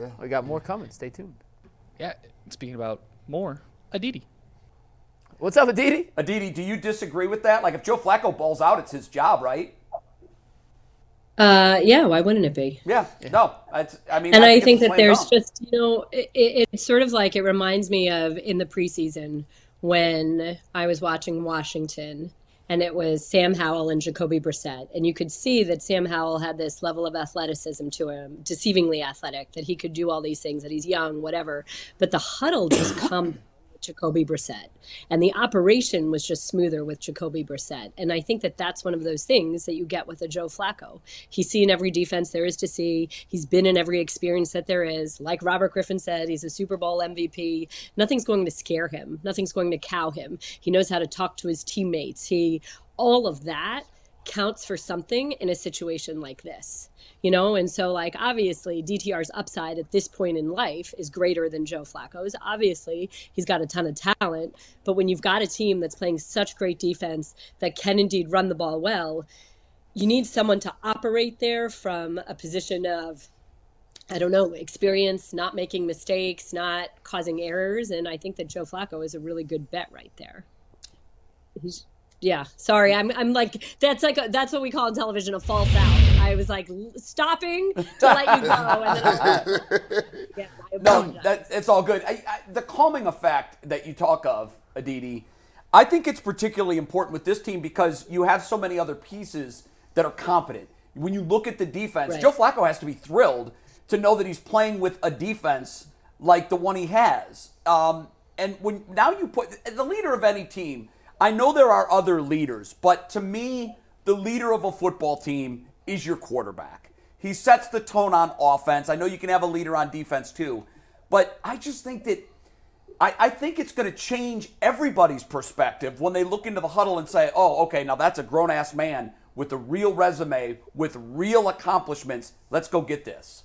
Yeah. We got more coming. Stay tuned. Yeah. Speaking about more, Aditi. What's up, Aditi? Aditi, do you disagree with that? Like, if Joe Flacco balls out, it's his job, right? Uh, yeah, why wouldn't it be? Yeah. No. It's, I mean, And I, it's think that there's dunk. just, you know, it, it, it's sort of like it reminds me of in the preseason when I was watching Washington and it was Sam Howell and Jacoby Brissett. And you could see that Sam Howell had this level of athleticism to him, deceivingly athletic, that he could do all these things, that he's young, whatever. But the huddle just come Jacoby Brissett. And the operation was just smoother with Jacoby Brissett. And I think that that's one of those things that you get with a Joe Flacco. He's seen every defense there is to see. He's been in every experience that there is. Like Robert Griffin said, he's a Super Bowl MVP. Nothing's going to scare him. Nothing's going to cow him. He knows how to talk to his teammates. He all of that counts for something in a situation like this. You know, and so like obviously DTR's upside at this point in life is greater than Joe Flacco's. Obviously, he's got a ton of talent, but when you've got a team that's playing such great defense that can indeed run the ball well, you need someone to operate there from a position of I don't know, experience, not making mistakes, not causing errors, and I think that Joe Flacco is a really good bet right there. He's yeah, sorry. I'm I'm like that's like a, that's what we call in television a false out. I was like stopping to let you go, and then I like, yeah, No, that, it's all good. I, I, the calming effect that you talk of, Aditi, I think it's particularly important with this team because you have so many other pieces that are competent. When you look at the defense, Right. Joe Flacco has to be thrilled to know that he's playing with a defense like the one he has. Um, and when now you put the leader of any team, I know there are other leaders, but to me, the leader of a football team is your quarterback. He sets the tone on offense. I know you can have a leader on defense too, but I just think that I, I think it's going to change everybody's perspective when they look into the huddle and say, oh, okay, now that's a grown ass man with a real resume, with real accomplishments. Let's go get this.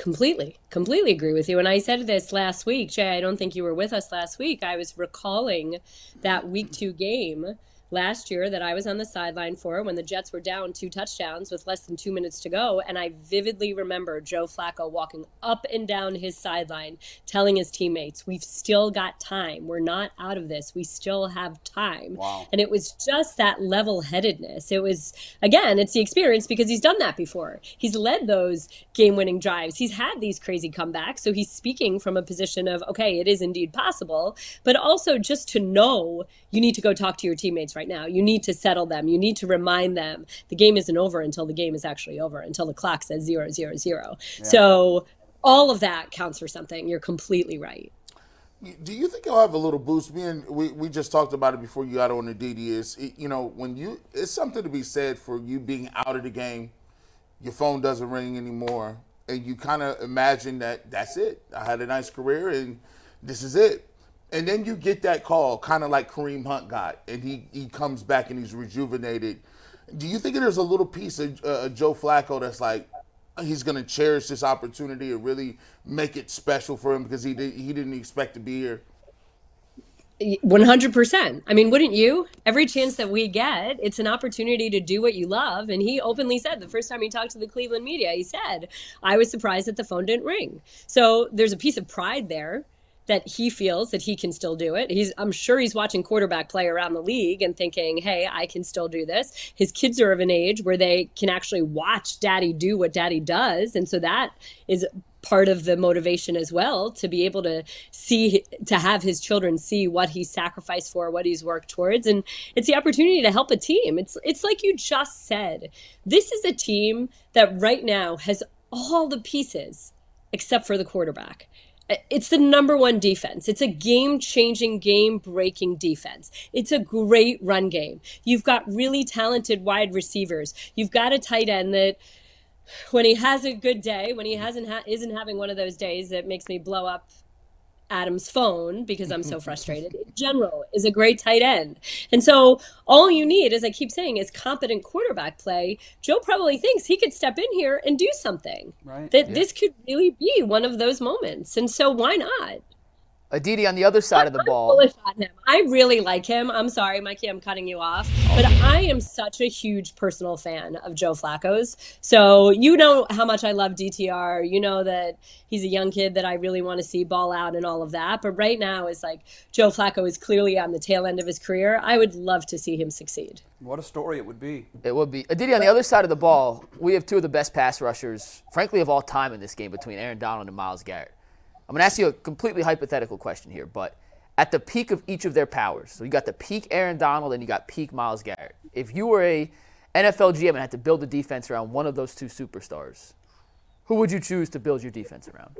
Completely, completely agree with you. And I said this last week, Jay. I don't think you were with us last week. I was recalling that week two game last year that I was on the sideline for when the Jets were down two touchdowns with less than two minutes to go. And I vividly remember Joe Flacco walking up and down his sideline, telling his teammates, We've still got time. We're not out of this. We still have time. Wow. And it was just that level headedness. It was, again, it's the experience because he's done that before. He's led those game winning drives. He's had these crazy comebacks. So he's speaking from a position of, okay, it is indeed possible, but also just to know you need to go talk to your teammates right now. You need to settle them. You need to remind them the game isn't over until the game is actually over, until the clock says zero, zero, zero. So all of that counts for something. You're completely right. Do you think you'll have a little boost? Me and we, we just talked about it before you got on the DD. Is it- you know when you it's something to be said for you being out of the game, your phone doesn't ring anymore, and you kind of imagine that that's it. I had a nice career and this is it. And then you get that call, kind of like Kareem Hunt got, and he he comes back and he's rejuvenated. Do you think there's a little piece of uh, Joe Flacco that's like he's going to cherish this opportunity and really make it special for him because he did, he didn't expect to be here. 100%. I mean, wouldn't you? Every chance that we get, it's an opportunity to do what you love. And he openly said the first time he talked to the Cleveland media, he said, I was surprised that the phone didn't ring. So there's a piece of pride there that he feels that he can still do it. He's I'm sure he's watching quarterback play around the league and thinking, "Hey, I can still do this." His kids are of an age where they can actually watch daddy do what daddy does, and so that is part of the motivation as well to be able to see to have his children see what he sacrificed for what he's worked towards and it's the opportunity to help a team it's it's like you just said this is a team that right now has all the pieces except for the quarterback it's the number one defense. It's a game changing, game breaking defense. It's a great run game. You've got really talented wide receivers. You've got a tight end that when he has a good day, when he hasn't ha- isn't having one of those days that makes me blow up Adam's phone because I'm so frustrated. In general, is a great tight end. And so all you need, as I keep saying, is competent quarterback play. Joe probably thinks he could step in here and do something. Right. That this could really be one of those moments. And so why not? Aditi on the other side of the I'm ball. bullish on him. I really like him. I'm sorry, Mikey, I'm cutting you off, oh. but I am such a huge personal fan of Joe Flacco's. So you know how much I love DTR. You know that he's a young kid that I really want to see ball out and all of that. But right now, it's like Joe Flacco is clearly on the tail end of his career. I would love to see him succeed. What a story it would be. It would be. Aditi, on the other side of the ball, we have two of the best pass rushers, frankly, of all time in this game between Aaron Donald and Myles Garrett. I'm going to ask you a completely hypothetical question here, but at the peak of each of their powers, so you got the peak Aaron Donald and you got peak Myles Garrett. If you were a NFL GM and had to build a defense around one of those two superstars, who would you choose to build your defense around?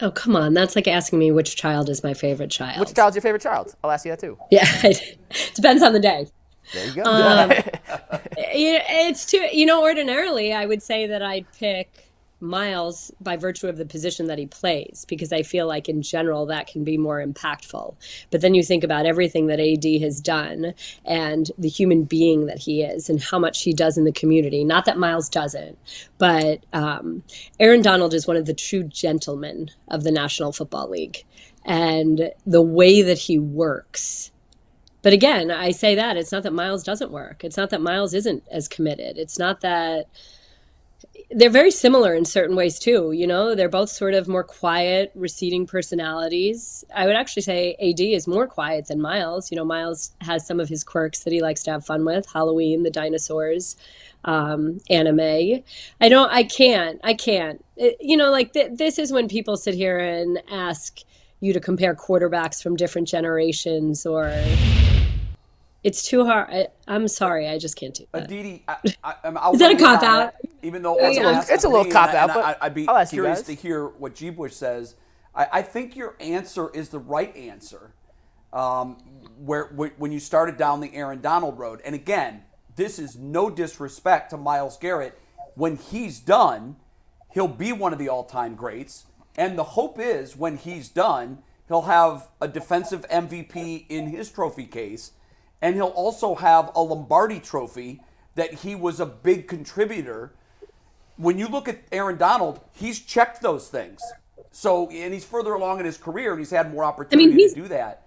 Oh, come on. That's like asking me which child is my favorite child. Which child's your favorite child? I'll ask you that too. Yeah, depends on the day. There you go. Um, it's too. You know, ordinarily I would say that I'd pick Myles by virtue of the position that he plays because I feel like in general that can be more impactful. But then you think about everything that AD has done and the human being that he is and how much he does in the community. Not that Myles doesn't, but um, Aaron Donald is one of the true gentlemen of the National Football League, and the way that he works. But again, I say that it's not that Myles doesn't work. It's not that Myles isn't as committed. It's not that they're very similar in certain ways too. You know, they're both sort of more quiet, receding personalities. I would actually say AD is more quiet than Myles. You know, Myles has some of his quirks that he likes to have fun with Halloween, the dinosaurs, um, anime. I don't, I can't, I can't. It- you know, like th- this is when people sit here and ask you to compare quarterbacks from different generations or it's too hard. I, I'm sorry, I just can't do that. Aditi, I, I, I'm- I'll Is that a weigh in on cop-out? Even though It's a little- it's a me, little and cop-out, I- but I, I'd be I'll ask you curious to hear what G. Bush says. I, I think your answer is the right answer. Um, where when you started down the Aaron Donald road, and again, this is no disrespect to Myles Garrett. When he's done, he'll be one of the all-time greats. And the hope is when he's done, he'll have a defensive MVP in his trophy case, and he'll also have a Lombardi trophy that he was a big contributor. When you look at Aaron Donald, he's checked those things. So, and he's further along in his career, and he's had more opportunity he's- to do that.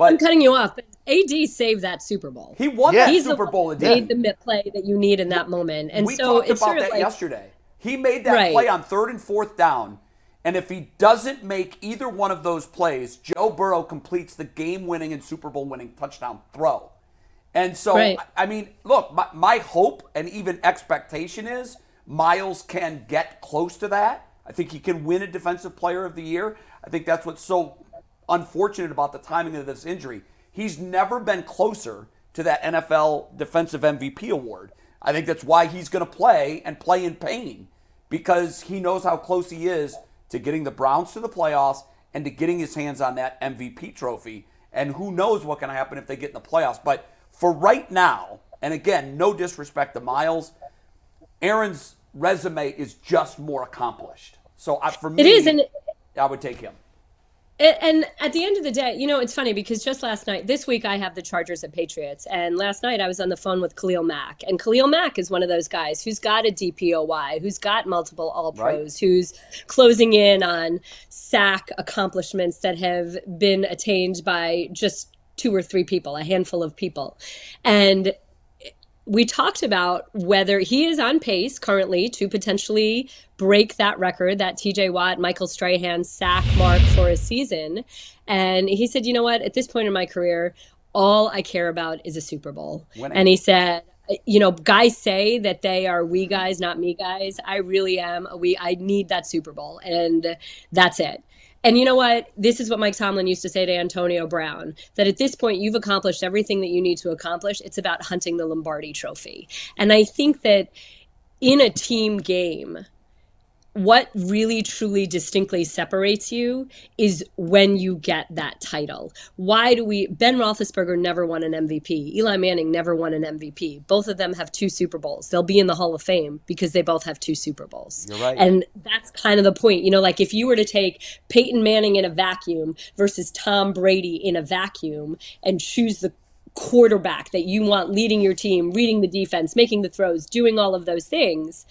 I'm cutting you off, but AD saved that Super Bowl. he won Yeah. that He's Super Bowl again. made the mid play that you need in that moment. And we so talked it's about sort of that like yesterday. He made that Right. play on third and fourth down, and if he doesn't make either one of those plays, Joe Burrow completes the game-winning and Super Bowl-winning touchdown throw. And so, Right. I mean, look, my, my hope and even expectation is Myles can get close to that. I think he can win a Defensive Player of the Year. I think that's what's so unfortunate about the timing of this injury. He's never been closer to that NFL Defensive MVP award. I think that's why he's going to play and play in pain because he knows how close he is to getting the Browns to the playoffs and to getting his hands on that MVP trophy. And who knows what can happen if they get in the playoffs. But for right now, and again, no disrespect to Myles, Aaron's resume is just more accomplished. So I, for me, It is, and- I would take him. And at the end of the day, you know, it's funny because just last night, this week I have the Chargers and Patriots. And last night I was on the phone with Khalil Mack. And Khalil Mack is one of those guys who's got a DPOY, who's got multiple All Pros, who's closing in on sack accomplishments that have been attained by just two or three people, a handful of people. And we talked about whether he is on pace currently to potentially break that record, that TJ Watt, Michael Strahan sack mark for a season. And he said, you know what, at this point in my career, all I care about is a Super Bowl. Winning. And he said, you know, guys say that they are we guys, not me guys. I really am a we. I need that Super Bowl, and that's it. And you know what? This is what Mike Tomlin used to say to Antonio Brown that at this point, you've accomplished everything that you need to accomplish. It's about hunting the Lombardi trophy. And I think that in a team game, what really truly distinctly separates you is when you get that title. Why do we? Ben Roethlisberger never won an MVP. Eli Manning never won an MVP. Both of them have two Super Bowls. They'll be in the Hall of Fame because they both have two Super Bowls. You're right. And that's kind of the point. You know, like if you were to take Peyton Manning in a vacuum versus Tom Brady in a vacuum and choose the quarterback that you want leading your team, reading the defense, making the throws, doing all of those things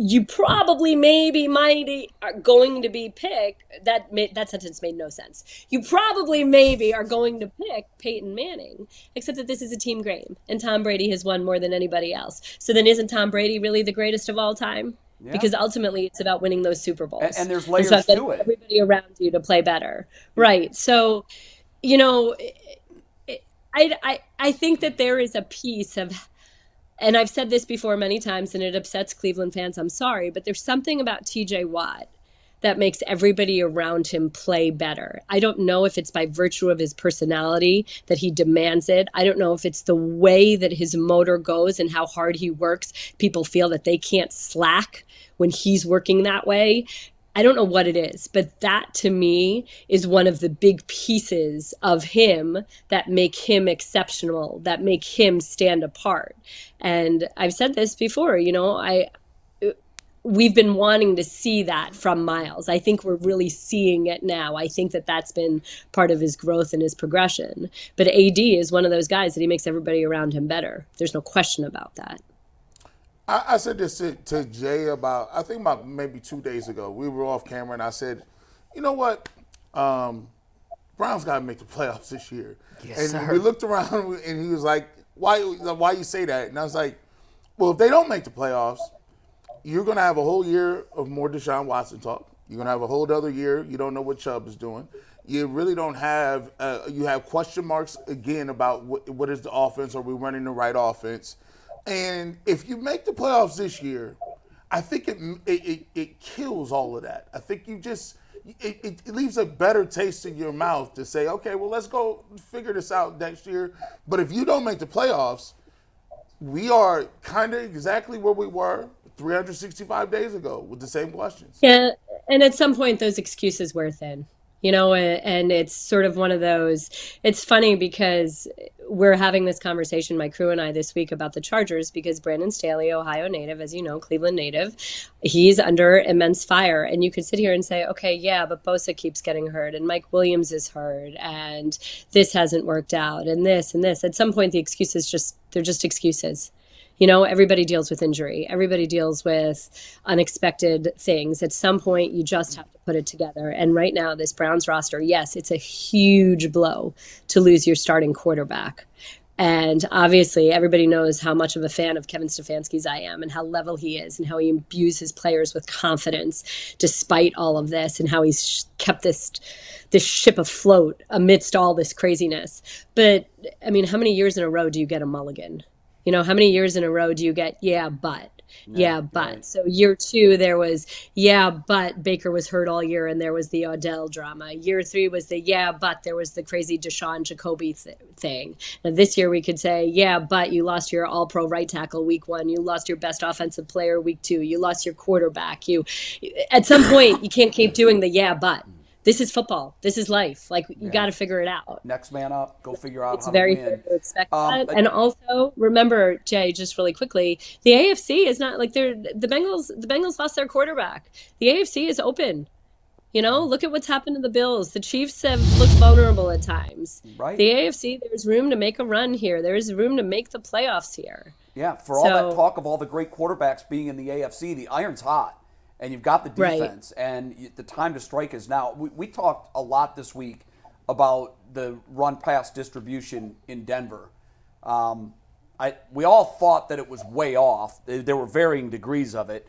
you probably maybe might are going to be pick that made, that sentence made no sense. You probably maybe are going to pick Peyton Manning, except that this is a team game, and Tom Brady has won more than anybody else. So then, isn't Tom Brady really the greatest of all time? Yeah. Because ultimately, it's about winning those Super Bowls, And- and there's layers about to it. Everybody around you to play better, right? So, you know, I I I think that there is a piece of and I've said this before many times and it upsets Cleveland fans. I'm sorry, but there's something about TJ Watt that makes everybody around him play better. I don't know if it's by virtue of his personality that he demands it. I don't know if it's the way that his motor goes and how hard he works. People feel that they can't slack when he's working that way. I don't know what it is, but that to me is one of the big pieces of him that make him exceptional, that make him stand apart. And I've said this before, you know, I we've been wanting to see that from Myles. I think we're really seeing it now. I think that that's been part of his growth and his progression. But AD is one of those guys that he makes everybody around him better. There's no question about that. I, I said this to, to Jay about I think about maybe two days ago. We were off camera and I said, you know what, um, Browns got to make the playoffs this year. Yes, and sir. we looked around and he was like, why why you say that? And I was like, well, if they don't make the playoffs, you're gonna have a whole year of more Deshaun Watson talk. You're gonna have a whole other year. You don't know what Chubb is doing. You really don't have. Uh, you have question marks again about what, what is the offense. Are we running the right offense? And if you make the playoffs this year, I think it it, it, it kills all of that. I think you just it, it, leaves a better taste in your mouth to say, okay, well, let's go figure this out next year. But if you don't make the playoffs, we are kind of exactly where we were 365 days ago with the same questions. Yeah, and at some point those excuses wear thin, you know, and, it's sort of one of those. It's funny because we're having this conversation, my crew and I, this week about the Chargers because Brandon Staley, Ohio native, as you know, Cleveland native, he's under immense fire, and you could sit here and say, okay, yeah, but Bosa keeps getting hurt, and Mike Williams is hurt, and this hasn't worked out, and this and this. At some point, the excuses just they're just excuses. You know, everybody deals with injury. Everybody deals with unexpected things. At some point, you just have to put it together. And right now, this Browns roster, yes, it's a huge blow to lose your starting quarterback. And obviously, everybody knows how much of a fan of Kevin Stefanski's I am and how level he is and how he imbues his players with confidence despite all of this and how he's kept this this ship afloat amidst all this craziness. But I mean, how many years in a row do you get a mulligan? You know, how many years in a row do you get, yeah, but, yeah, but. So year two, there was, yeah, but Baker was hurt all year and there was the Odell drama. Year three was the, yeah, but there was the crazy Deshaun Jacoby th- thing. Now this year we could say, yeah, but you lost your all pro right tackle week one. You lost your best offensive player week two. You lost your quarterback. You, at some point, you can't keep doing the, yeah, but. This is football. This is life. Like, you got to figure it out Next man up. Go figure out it's how very to fair to expect Um, that. And also remember, Jay, just really quickly, the AFC is not like they're the Bengals. The Bengals lost their quarterback. The AFC is open. You know, look at what's happened to the Bills. The Chiefs have looked vulnerable at times. Right. The AFC, there's room to make a run here. There's room to make the playoffs here. Yeah, for all that talk of all the great quarterbacks being in the AFC, the iron's hot, and you've got the Right. defense, and the time to strike is now. We, we talked a lot this week about the run pass distribution in Denver. Um, I we all thought that it was way off. There were varying degrees of it.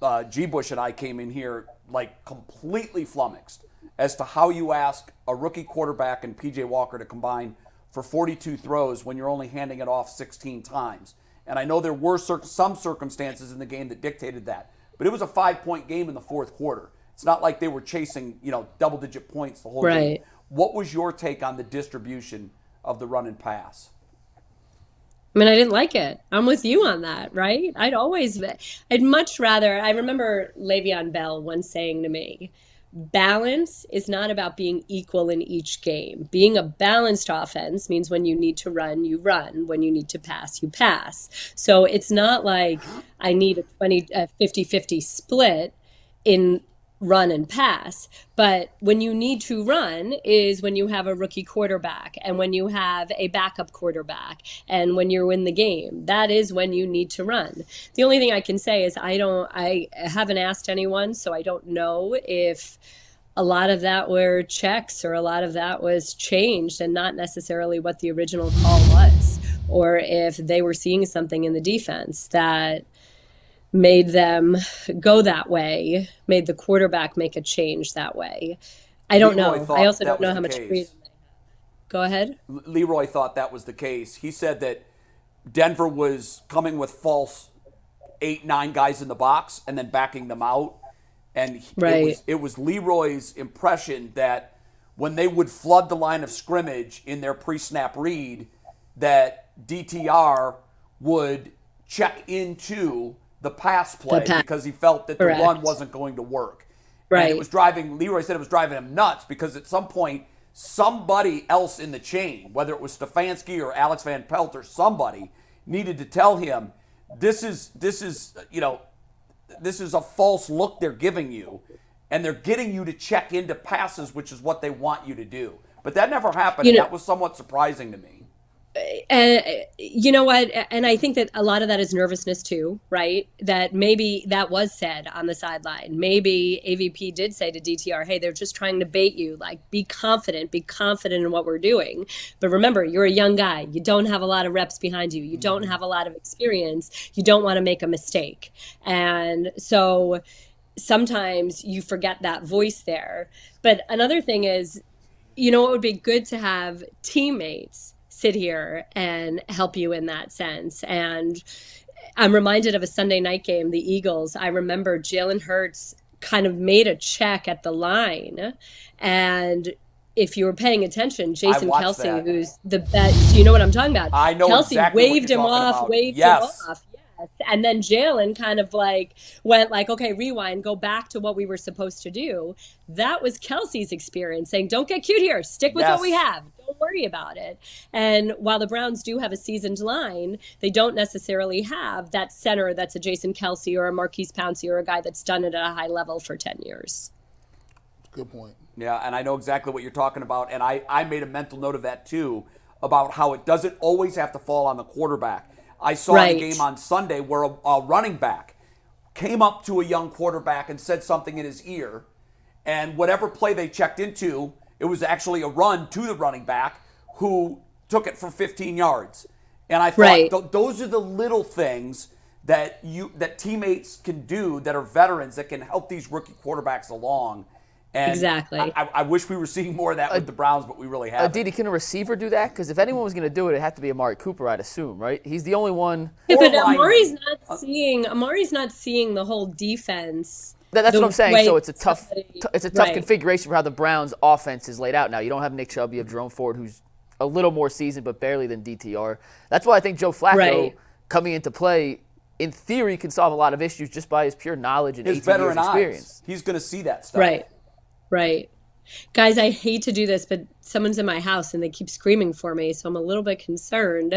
Uh, G. Bush and I came in here like completely flummoxed as to how you ask a rookie quarterback and PJ Walker to combine for 42 throws when you're only handing it off 16 times. And I know there were some circumstances in the game that dictated that, but it was a five point game in the fourth quarter. It's not like they were chasing, you know, double digit points the whole game. What was your take on the distribution of the run and pass? I mean, I didn't like it. I'm with you on that, right? I'd always, I'd much rather. I remember Le'Veon Bell once saying to me, balance is not about being equal in each game. Being a balanced offense means when you need to run, you run. When you need to pass, you pass. So it's not like I need a 20, a 50 50 split in run and pass. But when you need to run is when you have a rookie quarterback and when you have a backup quarterback and when you're in the game. That is when you need to run. The only thing I can say is I don't I haven't asked anyone, so I don't know if a lot of that were checks or a lot of that was changed and not necessarily what the original call was or if they were seeing something in the defense that made them go that way, made the quarterback make a change that way. I don't Leroy know. I also don't know how much case. freedom they have. Go ahead. Leroy thought that was the case. He said that Denver was coming with false eight, nine guys in the box and then backing them out. And he- it, was, it was Leroy's impression that when they would flood the line of scrimmage in their pre snap read, that DTR would check into the pass play pass. because he felt that the run wasn't going to work. And Right. it was driving Leroy said it was driving him nuts because at some point somebody else in the chain, whether it was Stefanski or Alex Van Pelt or somebody, needed to tell him this is this is you know this is a false look they're giving you, and they're getting you to check into passes, which is what they want you to do. But that never happened. You and know- that was somewhat surprising to me. And you know what? And i think that a lot of that is nervousness too right? That maybe that was said on the sideline. Maybe avp did say to dtr hey they're just trying to bait you. Like be confident be confident in what we're doing. But remember you're a young guy. You don't have a lot of reps behind you. You mm-hmm. don't have a lot of experience. You don't want to make a mistake. And so sometimes you forget that voice there. But another thing is you know, it would be good to have? Teammates sit here and help you in that sense. And I'm reminded of a Sunday night game, the Eagles. I remember Jalen Hurts kind of made a check at the line. And if you were paying attention, Jason Kelce, that. who's the best, you know what I'm talking about? I know Kelce exactly waved him off, about. waved Yes. him off. Yes. And then Jalen kind of like went like, okay, rewind, go back to what we were supposed to do. That was Kelce's experience saying, don't get cute here. Stick with what we have. Don't worry about it. And while the Browns do have a seasoned line, they don't necessarily have that center that's a Jason Kelce or a Maurkice Pouncey or a guy that's done it at a high level for 10 years. Good point. Yeah, and I know exactly what you're talking about. And I, I made a mental note of that too, about how it doesn't always have to fall on the quarterback. I saw Right. a game on Sunday where a, a running back came up to a young quarterback and said something in his ear, and whatever play they checked into, it was actually a run to the running back who took it for 15 yards. And I thought Right. th- those are the little things that you that teammates can do that are veterans that can help these rookie quarterbacks along. And Exactly. I, I- I wish we were seeing more of that with the Browns, but we really Uh, haven't. Didi, can a receiver do that? Because if anyone was going to do it, it had to be Amari Cooper, I'd assume, right? He's the only one. Yeah, Or but lineman. Amari's not seeing Amari's not seeing the whole defense. That, that's the what I'm saying. So it's a tough, somebody- t- it's a tough Right. configuration for how the Browns' offense is laid out now. You don't have Nick Chubb, you have Jerome Ford, who's a little more seasoned, but barely than DTR. That's why I think Joe Flacco Right. coming into play, in theory, can solve a lot of issues just by his pure knowledge and His 18 years veteran of eyes. experience. He's going to see that stuff. Right. Right. Guys, I hate to do this, but someone's in my house and they keep screaming for me, so I'm a little bit concerned.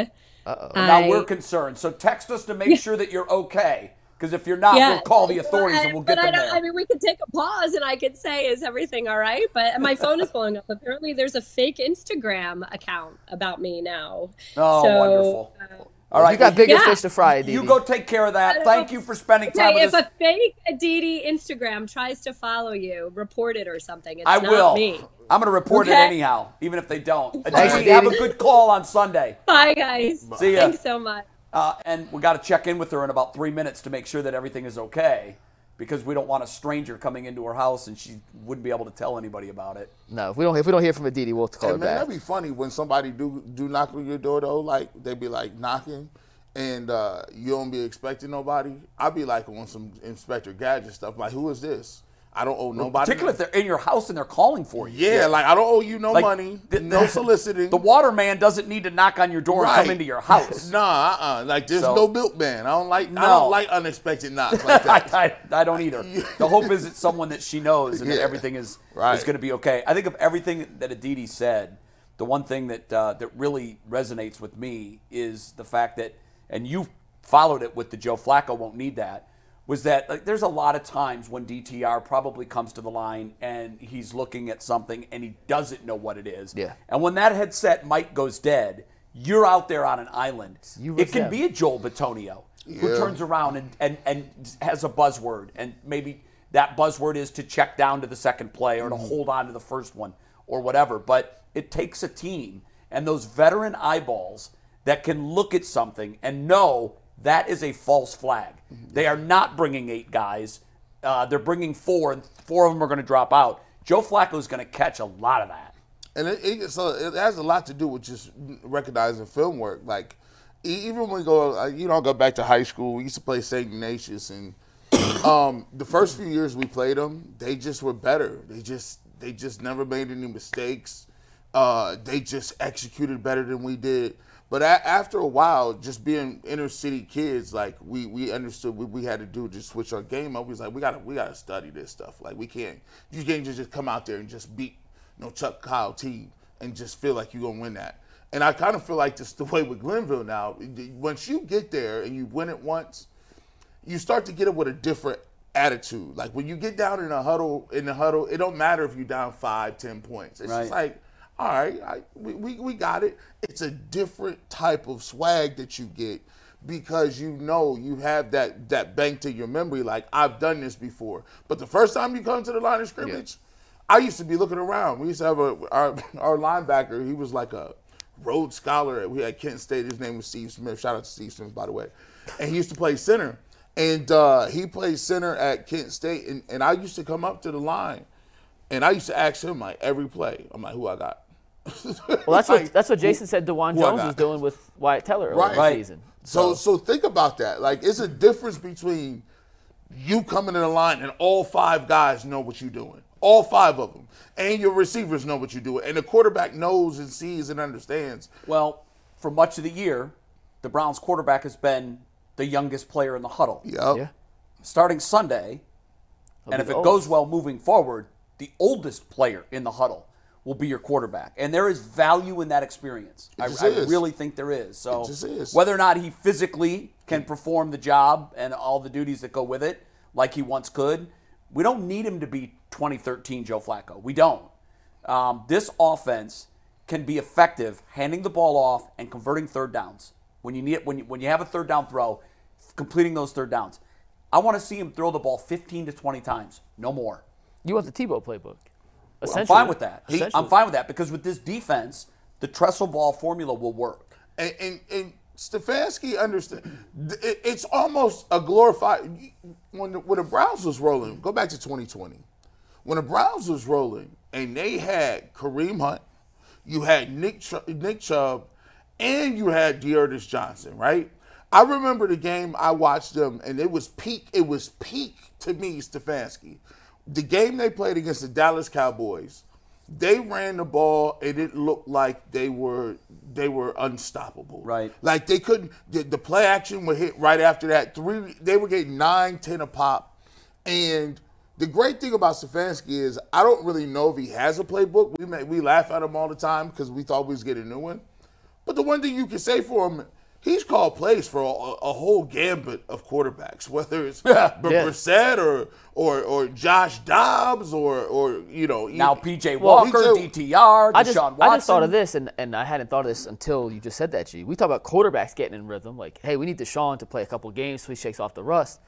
Uh-oh. Now we're concerned. So text us to make sure that you're okay. Because if you're not, we'll call the authorities and we'll get but I, them don't- there. I mean, we could take a pause and I could say, "Is everything all right?" But my phone is blowing up. Apparently, there's a fake Instagram account about me now. oh, So, wonderful. uh, All right. You got bigger Yeah. fish to fry, Didi. You go take care of that. Thank you for spending time Okay, with if us. a fake Aditi Instagram tries to follow you, report it or something. It's I not will. me. I'm going to report it anyhow, even if they don't. Aditi, have a good call on Sunday. Bye, guys. See ya. Thanks so much. Uh, and we got to check in with her in about three minutes to make sure that everything is okay. Because we don't want a stranger coming into her house and she wouldn't be able to tell anybody about it. no, if we don't if we don't hear from Aditi, we'll call Hey, her man, back. that'd be funny when somebody do do knock on your door though. Like they'd be like knocking, and uh, you don't be expecting nobody. I'd be like on some Inspector Gadget stuff. Like, who is this? I don't owe nobody. Particularly if they're in your house and they're calling for you. yeah, like I don't owe you no Like, money, the- no soliciting. The water man doesn't need to knock on your door and come into your house. Nah, uh, uh like there's So- no milkman. I don't like. I don't like unexpected knocks like that. I, I, I don't either. The hope is it's someone that she knows and that everything is Right. is going to be okay. I think of everything that Aditi said, the one thing that uh, that really resonates with me is the fact that, and you followed it with the Joe Flacco won't need that, was that like, there's a lot of times when DTR probably comes to the line and he's looking at something and he doesn't know what it is. Yeah. And when that headset mic goes dead, you're out there on an island. You it can them. be a Joel Bitonio who turns around and, and, and has a buzzword and maybe that buzzword is to check down to the second play or to mm-hmm. hold on to the first one or whatever. But it takes a team and those veteran eyeballs that can look at something and know that is a false flag. They are not bringing eight guys. Uh, they're bringing four, and four of them are going to drop out. Joe Flacco is going to catch a lot of that. And it, it, so it has a lot to do with just recognizing film work. Like, even when we go, you know, I go back to high school, we used to play St. Ignatius, and um, the first few years we played them, they just were better. They just, they just never made any mistakes. Uh, they just executed better than we did. But a- after a while, just being inner city kids, like we we understood what we had to do to switch our game up. We was like, we gotta we gotta study this stuff. Like we can't, you can't just, just come out there and just beat you know, Chuck Kyle team and just feel like you're gonna win that. And I kind of feel like this the way with Glenville now. Once you get there and you win it once, you start to get it with a different attitude. Like when you get down in a huddle, in the huddle, it don't matter if you're down five, ten points. It's just like, all right, I, we, we, we got it. It's a different type of swag that you get because you know you have that that bank to your memory. Like I've done this before. But the first time you come to the line of scrimmage, I used to be looking around. We used to have a our, our linebacker. He was like a Rhodes Scholar. We had Kent State. His name was Steve Smith. Shout out to Steve Smith, by the way. And he used to play center. And uh, he played center at Kent State. And, and I used to come up to the line, and I used to ask him like every play. I'm like, who I got? Well, that's what that's what Jason said. Dawand Jones got? was doing with Wyatt Teller earlier Right. this Right. season. So so think about that. Like it's a difference between you coming in the line and all five guys know what you're doing. All five of them. And your receivers know what you're doing. And the quarterback knows and sees and understands. Well, for much of the year, the Browns quarterback has been the youngest player in the huddle. Yep. Yeah. Starting Sunday, and if the it goes well moving forward, the oldest player in the huddle will be your quarterback. And there is value in that experience. I, just I is. really think there is. So It just is. whether or not he physically can perform the job and all the duties that go with it, like he once could, we don't need him to be 2013 Joe Flacco. We don't. Um, this offense can be effective handing the ball off and converting third downs. When you need when you, when you have a third down throw, completing those third downs. I want to see him throw the ball 15 to 20 times, no more. You want the Tebow playbook? I'm fine with that. Essentially. I'm fine with that because with this defense, the Tressel ball formula will work. And and, and Stefanski understand. It's almost a glorified. When the, when the Browns was rolling, go back to 2020. When the Browns was rolling, and they had Kareem Hunt, you had Nick Ch- Nick Chubb, and you had D'Ernest Johnson, right? I remember the game I watched them, and it was peak. It was peak to me, Stefanski. The game they played against the Dallas Cowboys, they ran the ball, and it looked like they were they were unstoppable. Right. Like they couldn't. The, the play action would hit right after that. Three. They were getting nine, ten a pop, and. The great thing about Stefanski is I don't really know if he has a playbook. We may, we laugh at him all the time because we thought we was getting a new one. But the one thing you can say for him, he's called plays for a, a whole gambit of quarterbacks, whether it's Yeah. Brissett or or or Josh Dobbs or or you know Now you- PJ Well, Walker, PJ DTR, Deshaun I just, Watson. I just thought of this, and, and I hadn't thought of this until you just said that, G. We talk about quarterbacks getting in rhythm. Like, hey, we need Deshaun to play a couple games so he shakes off the rust.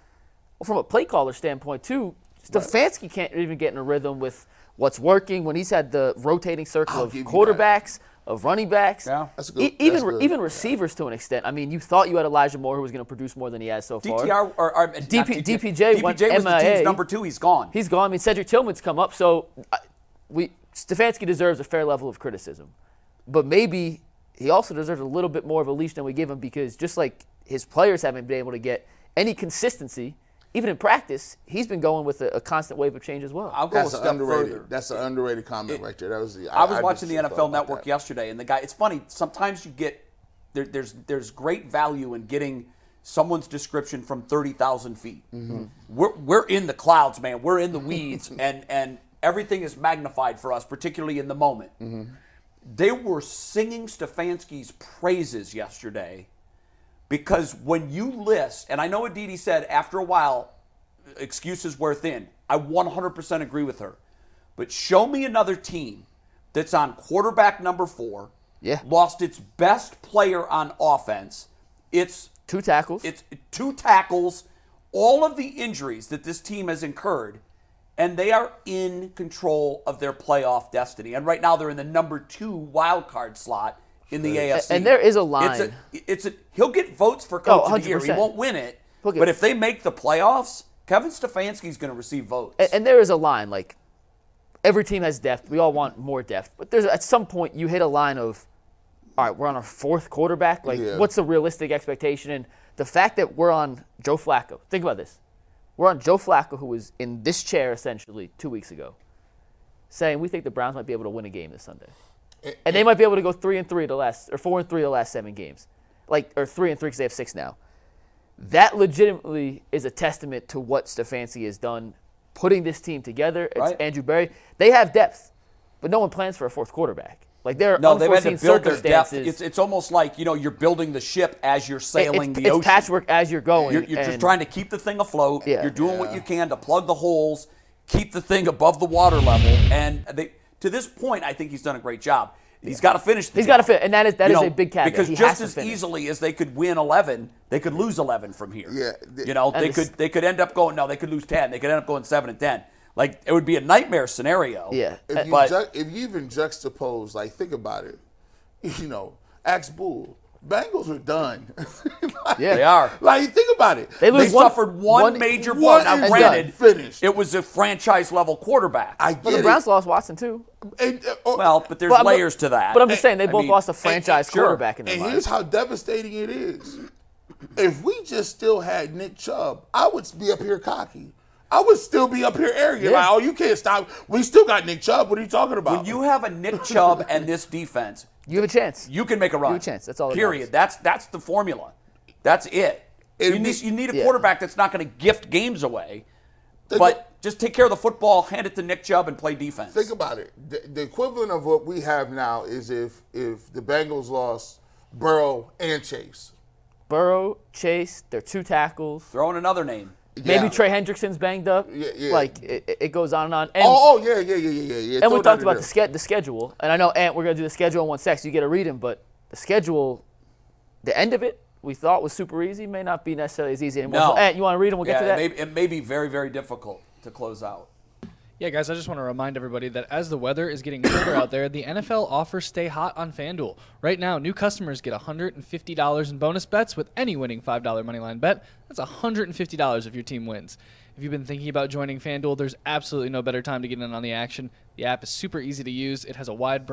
Well, from a play caller standpoint, too, Stefanski can't even get in a rhythm with what's working when he's had the rotating circle I'll of quarterbacks. that. Quarterbacks, of running backs. Yeah. That's good. E- even That's good. even receivers to an extent. I mean, you thought you had Elijah Moore who was going to produce more than he has so far. DTR or, or DP DTR. DPJ went DPJ was the MIA. team's number two. He's gone. He's gone. I mean, Cedric Tillman's come up, so I, we Stefanski deserves a fair level of criticism, but maybe he also deserves a little bit more of a leash than we give him because just like his players haven't been able to get any consistency, even in practice, he's been going with a, a constant wave of change as well. I'll go That's a an step underrated. further. That's an underrated comment right there. That was the. I was just watching the NFL Network that. yesterday, and the guy. It's funny. Sometimes you get there, there's there's great value in getting someone's description from thirty thousand feet. Mm-hmm. We're we're in the clouds, man. We're in the weeds, and and everything is magnified for us, particularly in the moment. Mm-hmm. They were singing Stefanski's praises yesterday because when you list, and I know Aditi said after a while excuses wear thin. I 100% agree with her. But show me another team that's on quarterback number four, Yeah. lost its best player on offense. It's Two tackles. it's two tackles, all of the injuries that this team has incurred, and they are in control of their playoff destiny. And right now, they're in the number two wild card slot in the AFC. and there is a line. It's line. a, it's a he'll get votes for coach Oh, of the year. He won't win it, oh, Look but if they make the playoffs, Kevin Stefanski's going to receive votes. and, and there is a line like every team has depth. We all want more depth, but there's at some point you hit a line of, all right, we're on our fourth quarterback. Like, Yeah. what's the realistic expectation? And the fact that we're on Joe Flacco. Think about this. We're on Joe Flacco, who was in this chair essentially two weeks ago, saying we think the Browns might be able to win a game this Sunday, and they might be able to go three and three the last or four and three the last seven games, like or three and three because they have six now that legitimately is a testament to what Stefanski has done putting this team together. It's Right. Andrew Berry. They have depth, but no one plans for a fourth quarterback. Like there are no, they've had to unforeseen build their depth. It's, it's almost like you know you're building the ship as you're sailing it's, the it's ocean. patchwork as you're going. You're, you're just trying to keep the thing afloat. Yeah. You're doing what you can to plug the holes, keep the thing above the water level, and they, to this point, I think he's done a great job. He's got to finish. The He's job. gotta fit, and that is- that You is know, a big caveat. Because He just has as finish. easily as they could win 11, they could lose 11 from here. Yeah, th- you know, they it's- could they could end up going no, they could lose 10. They could end up going seven and 10. Like it would be a nightmare scenario. Yeah. If you, But- ju- if you even juxtapose, like, think about it. You know, axe bull. Bengals are done. Like- Yeah. They are. Like, think about it. They They one- suffered one, one- major one blow. Now, and granted, done. Finished. it was a franchise level quarterback. I But get the it. Browns lost Watson too. And, uh, oh, well, but there's But I'm- layers to that. But I'm just saying they I both mean, lost a and- franchise sure. quarterback in their and lives. here's how devastating it is. If we just still had Nick Chubb, I would be up here cocky. I would still be up here arrogant. Yeah. Like, oh, you can't stop. We still got Nick Chubb. What are you talking about? When you have a Nick Chubb and this defense, You have a chance. you can make a run. have a chance. That's all Period. matters. That's that's the formula. That's it. It'd You be- need, you need a yeah. quarterback that's not going to gift games away, Think but just take care of the football, hand it to Nick Chubb, and play defense. Think about it. The, the equivalent of what we have now is if if the Bengals lost Burrow and Chase. Burrow, Chase, their two tackles. Throw in another name. Maybe Yeah. Trey Hendrickson's banged up. Yeah, yeah. Like it, it goes on and on. And, Oh, oh yeah, yeah, yeah, yeah, yeah. yeah. and Throw we talked about there. the, ske- the schedule. And I know, Ant, we're going to do the schedule in one sec, so you get to read them. But the schedule, the end of it, we thought was super easy, may not be necessarily as easy anymore. No. So, Ant, you want to read them? We'll yeah, get to that. It, may, it may be very, very difficult to close out. Yeah, guys, I just want to remind everybody that as the weather is getting colder out there, the NFL offers stay hot on FanDuel. Right now, new customers get $150 in bonus bets with any winning $5 moneyline bet. That's $150 if your team wins. If you've been thinking about joining FanDuel, there's absolutely no better time to get in on the action. The app is super easy to use. It has a wide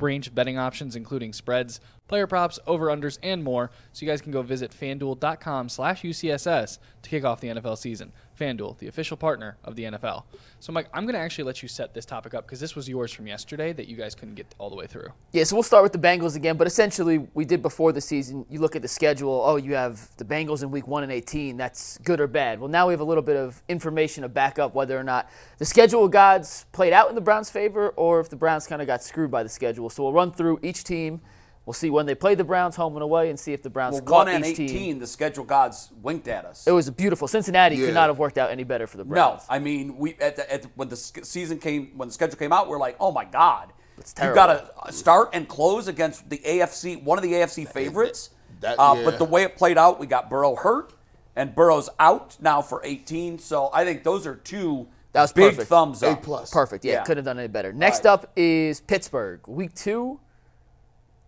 range of betting options, including spreads, player props, over-unders, and more. So you guys can go visit fanduel.com slash UCSS to kick off the NFL season. FanDuel, the official partner of the NFL. So, Mike, I'm going to actually let you set this topic up because this was yours from yesterday that you guys couldn't get all the way through. Yeah, so we'll start with the Bengals again, but essentially we did before the season. You look at the schedule. Oh, you have the Bengals in Week One and 18. That's good or bad. Well, now we have a little bit of information to back up whether or not the schedule gods played out in the Browns' favor, or if the Browns kind of got screwed by the schedule. So we'll run through each team. We'll see when they play the Browns home and away, and see if the Browns Well, caught one and each 18, team. the schedule gods winked at us. It was beautiful. Cincinnati Yeah. could not have worked out any better for the Browns. No, I mean, we at, the, at the, when the season came, when the schedule came out, we're like, oh my god, It's you terrible. got to start and close against the AFC, one of the AFC favorites. that- uh, yeah. But the way it played out, we got Burrow hurt, and Burrow's out now for 18. So I think those are two That was big perfect. thumbs A up. plus. Perfect. Yeah, Yeah. couldn't have done any better. Next right. up is Pittsburgh, Week Two,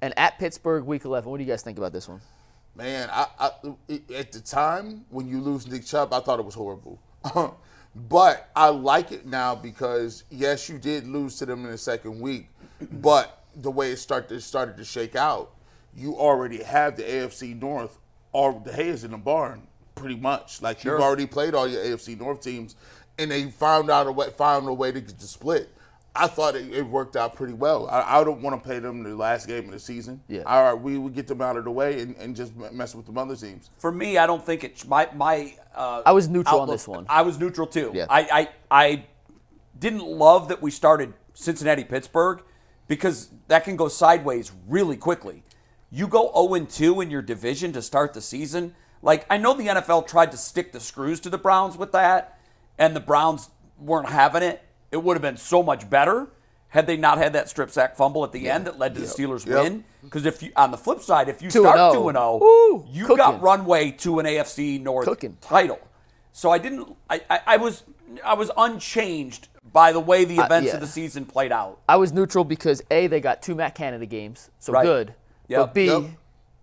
and at Pittsburgh, Week 11. What do you guys think about this one? Man, I, I at the time when you lose Nick Chubb, I thought it was horrible. but I like it now because yes, you did lose to them in the second week, but the way it started it started to shake out, you already have the AFC North All the hay is in the barn, pretty much. Like you've already played all your AFC North teams, and they found out a way found a way to get the split. I thought it, it worked out pretty well. I, I don't want to play them the last game of the season. Yeah. All right, we would get them out of the way and, and just mess with the other teams. For me, I don't think it. My my. Uh, I was neutral on this one. I was neutral too. Yeah. I, I I didn't love that we started Cincinnati Pittsburgh because that can go sideways really quickly. You go 0 2 in your division to start the season. Like I know the NFL tried to stick the screws to the Browns with that, and the Browns weren't having it, it would have been so much better had they not had that strip sack fumble at the end that led to the Steelers Yep. win. Because if you on the flip side, if you 2 start 0. two and zero, you cooking. got runway to an AFC North Cooking. title. So I didn't. I, I, I was I was unchanged by the way the Uh, events yeah. of the season played out. I was neutral because A, they got two Matt Canada games, so Right. good. Yep. But B, Yep.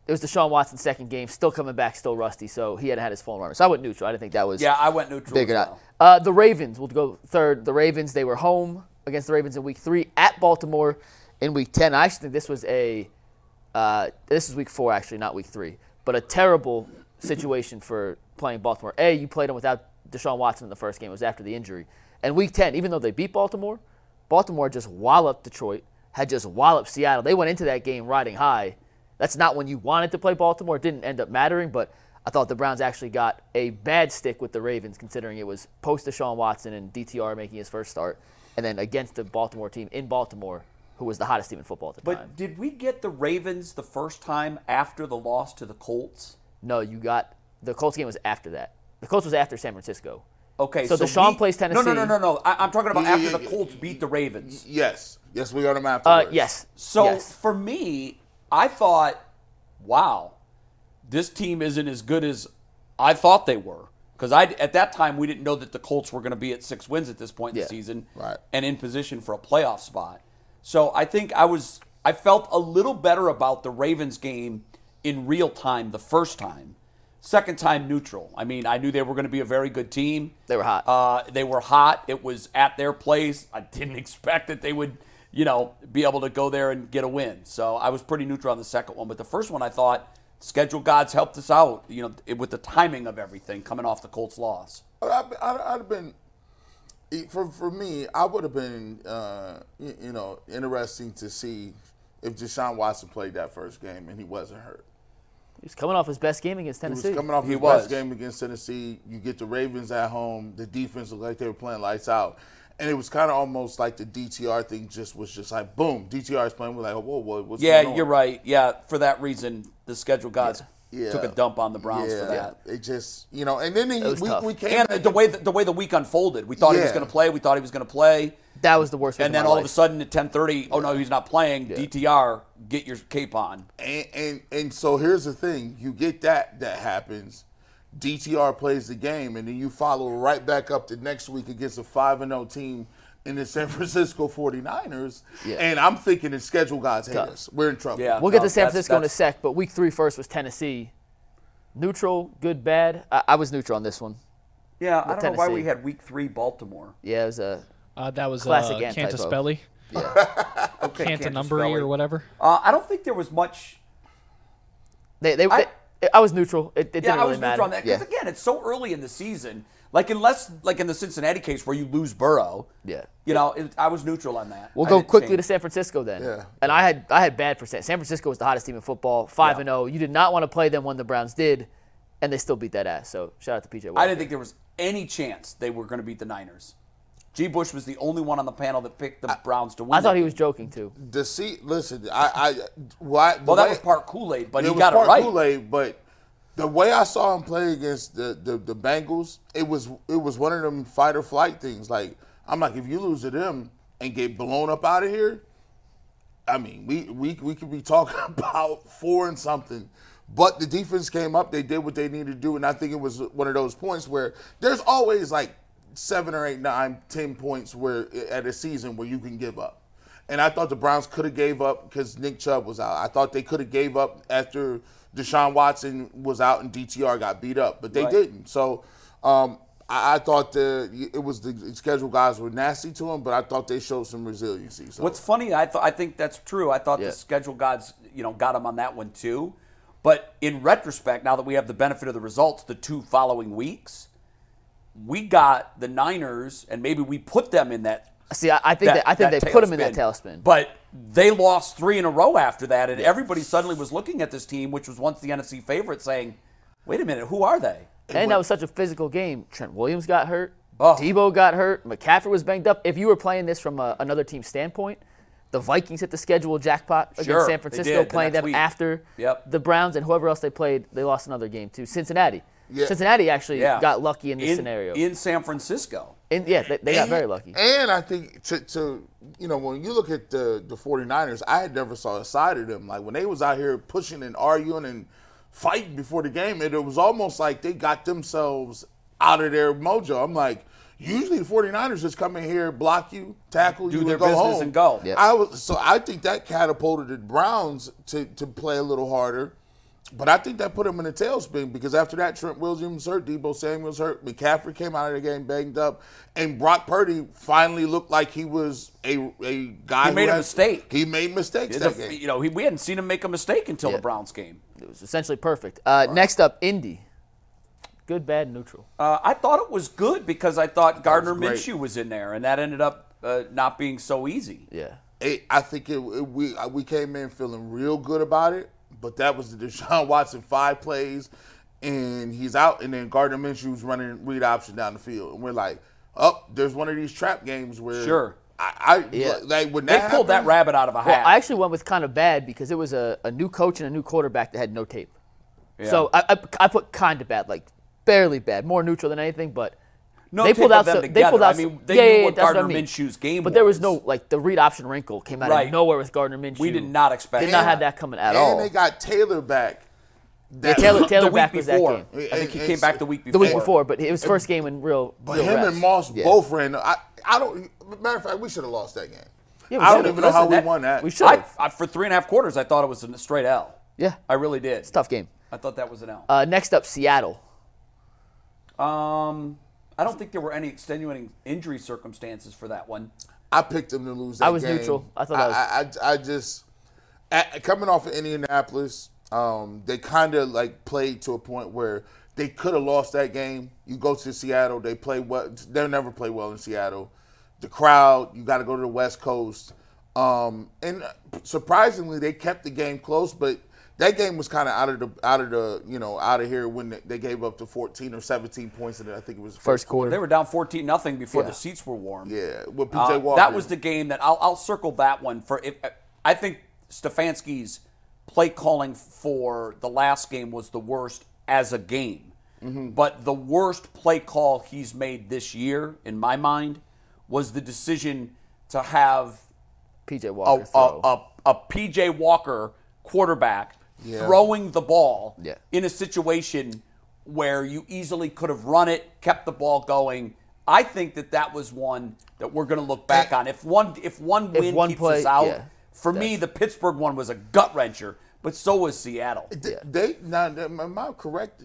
It was Deshaun Watson's second game, still coming back, still rusty, so he hadn't had his full armor. So I went neutral. I didn't think that was Yeah, I went neutral. big well. Uh, the Ravens, we'll go third. The Ravens, they were home against the Ravens in week three at Baltimore in week 10. I actually think this was a, uh, this is week four, actually, not week three, but a terrible situation for playing Baltimore. A, you played them without Deshaun Watson in the first game, it was after the injury. And week 10, even though they beat Baltimore, Baltimore just walloped Detroit, had just walloped Seattle. They went into that game riding high. That's not when you wanted to play Baltimore. It didn't end up mattering, but I thought the Browns actually got a bad stick with the Ravens, considering it was post Deshaun Watson and DTR making his first start, and then against the Baltimore team in Baltimore, who was the hottest team in football at the time. But did we get the Ravens the first time after the loss to the Colts? No, you got the Colts game was after that. The Colts was after San Francisco. Okay, So Deshaun we- plays Tennessee. No, no, no, no, no. I, I'm talking about Yeah, after yeah, the yeah. Colts beat the Ravens. Yes, yes, we got them Uh, afterwards. yes. So yes. for me, I thought, wow, this team isn't as good as I thought they were. Because I at that time we didn't know that the Colts were going to be at six wins at this point in Yeah. the season, Right. and in position for a playoff spot. So I think I was I felt a little better about the Ravens game in real time the first time. Second time neutral. I mean, I knew they were going to be a very good team. They were hot. Uh, they were hot. It was at their place. I didn't expect that they would, you know, be able to go there and get a win. So I was pretty neutral on the second one. But the first one, I thought schedule gods helped us out, you know, it- with the timing of everything coming off the Colts loss. I'd, I'd, I'd have been for for me. I would have been uh, you, you know interesting to see if Deshaun Watson played that first game and he wasn't hurt. He's coming off his best game against Tennessee. He was coming off He his was. best game against Tennessee. You get the Ravens at home. The defense looked like they were playing lights out. And it was kind of almost like the DTR thing just was just like, boom, DTR is playing. We're like, whoa, whoa, what's Yeah, going on? you're right. Yeah, for that reason, the schedule gods Yeah. took a dump on the Browns yeah, for that. It just, you know, and then he, we, we came And back the way the, the way the week unfolded, we thought he was going to play. We thought he was going to play. that was the worst. week And of then my all life. of a sudden at 10:30, oh no, he's not playing. DTR, get your cape on. And, and and so here's the thing: you get that that happens. DTR plays the game, and then you follow right back up the next week against a five and zero team in the San Francisco 49ers. Yeah. And I'm thinking the schedule gods hate us. We're in trouble. Yeah. We'll get No, to San that's- Francisco in a sec, but week three first was Tennessee. Neutral, good, bad. I, I was neutral on this one. Yeah, I don't know why we had week three Baltimore. Yeah, it was a Uh, that was Classic uh, Ant type of. Cantaspelli, Okay, Cantanumbary or whatever. Uh, I don't think there was much. they. They. I- they- I was neutral. It, it Yeah, didn't I really was matter. neutral on that because yeah. again, it's so early in the season. Like unless, like in the Cincinnati case where you lose Burrow. Yeah. You know, it, I was neutral on that. We'll I go quickly change. to San Francisco then. Yeah. And I had I had bad for San. San Francisco was the hottest team in football, five Yeah. and zero. You did not want to play them when the Browns did, and they still beat that ass. So shout out to PJ. I didn't think there was any chance they were going to beat the Niners. G. Bush was the only one on the panel that picked the Browns to win. I thought he was joking too. The see, listen, I, I, why? Well, that was part Kool Aid, but he got it right. Kool-Aid, but the way I saw him play against the, the the Bengals, it was it was one of them fight or flight things. Like I'm like, if you lose to them and get blown up out of here, I mean, we we we could be talking about four and something. But the defense came up, they did what they needed to do, and I think it was one of those points where there's always like seven or eight, nine, ten points where at a season where you can give up. And I thought the Browns could have gave up because Nick Chubb was out. I thought they could have gave up after Deshaun Watson was out and DTR got beat up, but they Right. didn't. So um, I, I thought the it was the schedule guys were nasty to him, but I thought they showed some resiliency. So What's funny, I thought I think that's true. I thought Yeah. the schedule gods, you know, got him on that one too. But in retrospect, now that we have the benefit of the results, the two following weeks, we got the Niners, and maybe we put them in that. See, I, I think that, I think they put him in that tailspin. But they lost three in a row after that, and everybody suddenly was looking at this team, which was once the NFC favorite, saying, "Wait a minute, who are they?" and that was such a physical game. Trent Williams got hurt. Oh. Deebo got hurt. McCaffrey was banged up. If you were playing this from a, another team's standpoint, the Vikings hit the schedule jackpot against Sure, San Francisco, did the playing them week. after Yep. the Browns and whoever else they played. They lost another game to Cincinnati. Yeah. Cincinnati actually Yeah. got lucky in this in, scenario. in San Francisco. And yeah, they, they got very lucky. And I think to, to you know when you look at the the 49ers, I had never saw a side of them like when they was out here pushing and arguing and fighting before the game. It, it was almost like they got themselves out of their mojo. I'm like. Usually the 49ers just come in here, block you, tackle Do you, their and go business home. and go. Yeah. I was so I think that catapulted the Browns to, to play a little harder. But I think that put him in a tailspin because after that, Trent Williams hurt, Deebo Samuels hurt, McCaffrey came out of the game banged up, and Brock Purdy finally looked like he was a a guy. He who made a had- mistake. He made mistakes It's that a- game. you know, he, we hadn't seen him make a mistake until Yeah. the Browns game. It was essentially perfect. Uh, Next up, Indy. Good, bad, neutral. Uh, I thought it was good because I thought Gardner great. Minshew was in there, and that ended up uh, not being so easy. Yeah. It- I think it, it- we uh, we came in feeling real good about it, but that was the Deshaun Watson five plays, and he's out, and then Gardner Minshew's running read option down the field, and we're like, oh, there's one of these trap games where Sure. I, I Yeah. like when They that pulled that rabbit out of a Well, hat. I actually went with kind of bad because it was a, a new coach and a new quarterback that had no tape. Yeah. So I, I, I put kind of bad, like barely bad, more neutral than anything, but no they pulled out them some, they pulled out I mean, some- they yeah, knew yeah, what that's what I mean. Minshew's game But there was was. no like the read option wrinkle came out Right. of nowhere with Gardner Minshew. We did not expect They Did not that. have that coming at and all. And they got Taylor back. Yeah, Taylor, Taylor the week back was that game. I think he And- came back the week before. The week before, but it was first game in real. But real him reps. and Moss Yeah. both ran. I I don't. Matter of fact, we should have lost that game. Yeah, we I don't even know how we that- won that. We should I. I, for three and a half quarters, I thought it was a straight L. Yeah, I really did. tough game. I thought that was an L. Uh, next up, Seattle. Um, I don't think there were any extenuating injury circumstances for that one. I picked them to lose that I was game. neutral. I thought that was- I, I, I just at, coming off of Indianapolis, um, they kind of like played to a point where they could have lost that game. You go to Seattle, they play well. They'll never play well in Seattle. The crowd, you got to go to the West Coast, um, and surprisingly, they kept the game close, but. That game was kind of out of the out of the you know out of here when they gave up to 14 or 17 points in it. I think it was the First quarter. They were down 14 nothing before Yeah. the seats were warm. Yeah, with PJ Uh, Walker. that was the game that I'll, I'll circle that one for. If, I think Stefanski's play calling for the last game was the worst as a game, Mm-hmm. but the worst play call he's made this year, in my mind, was the decision to have PJ Walker a, throw. a, a PJ Walker quarterback Yeah. throwing the ball Yeah. in a situation where you easily could have run it, kept the ball going. I think that that was one that we're going to look back on. If one if one If win one keeps play- us out, yeah. for me the Pittsburgh one was a gut wrencher, but so was Seattle. Th- They now am I correct?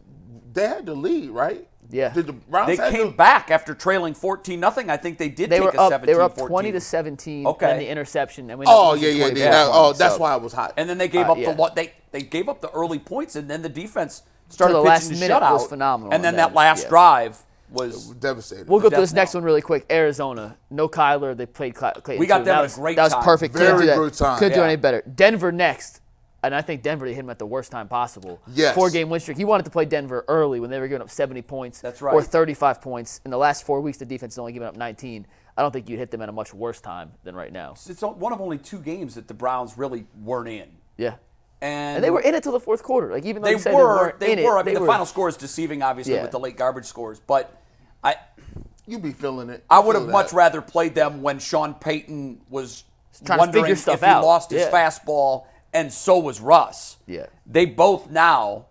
They had the lead, right? Yeah. Did the Browns They came the- back after trailing 14 nothing. I think they did they take were a up. 17 They were up 14. 20 to 17. Okay. And the interception. And we Oh yeah, yeah. yeah 24 that- oh, that's So- why I was hot. And then they gave Uh, up yeah. the what they they gave up the early points, and then the defense started the pitching last the minute shutout. was phenomenal, And then and that last yeah. drive was devastating. We'll go to Death this next one really quick. Arizona, no Kyler. They played Ky- Clayton. We got too. them that at a was, great That was time. perfect. Couldn't Very do that. good time. Couldn't do any better. Denver next, and I think Denver they hit him at the worst time possible. Yes. Four game win streak. He wanted to play Denver early when they were giving up 70 points. That's right. Or 35 points in the last four weeks. The defense has only given up 19. I don't think you'd hit them at a much worse time than right now. it's one of only two games that the Browns really weren't in. Yeah. And, And they were in it till the fourth quarter. Like even though They you said were. weren't They were. it, I mean, the were- final score is deceiving, obviously, Yeah. with the late garbage scores. But I, you'd be feeling it. I would have much that. ratter played them when Sean Payton was Trying to wondering figure stuff if he out. lost his Yeah. fastball, and so was Russ. Yeah. They both now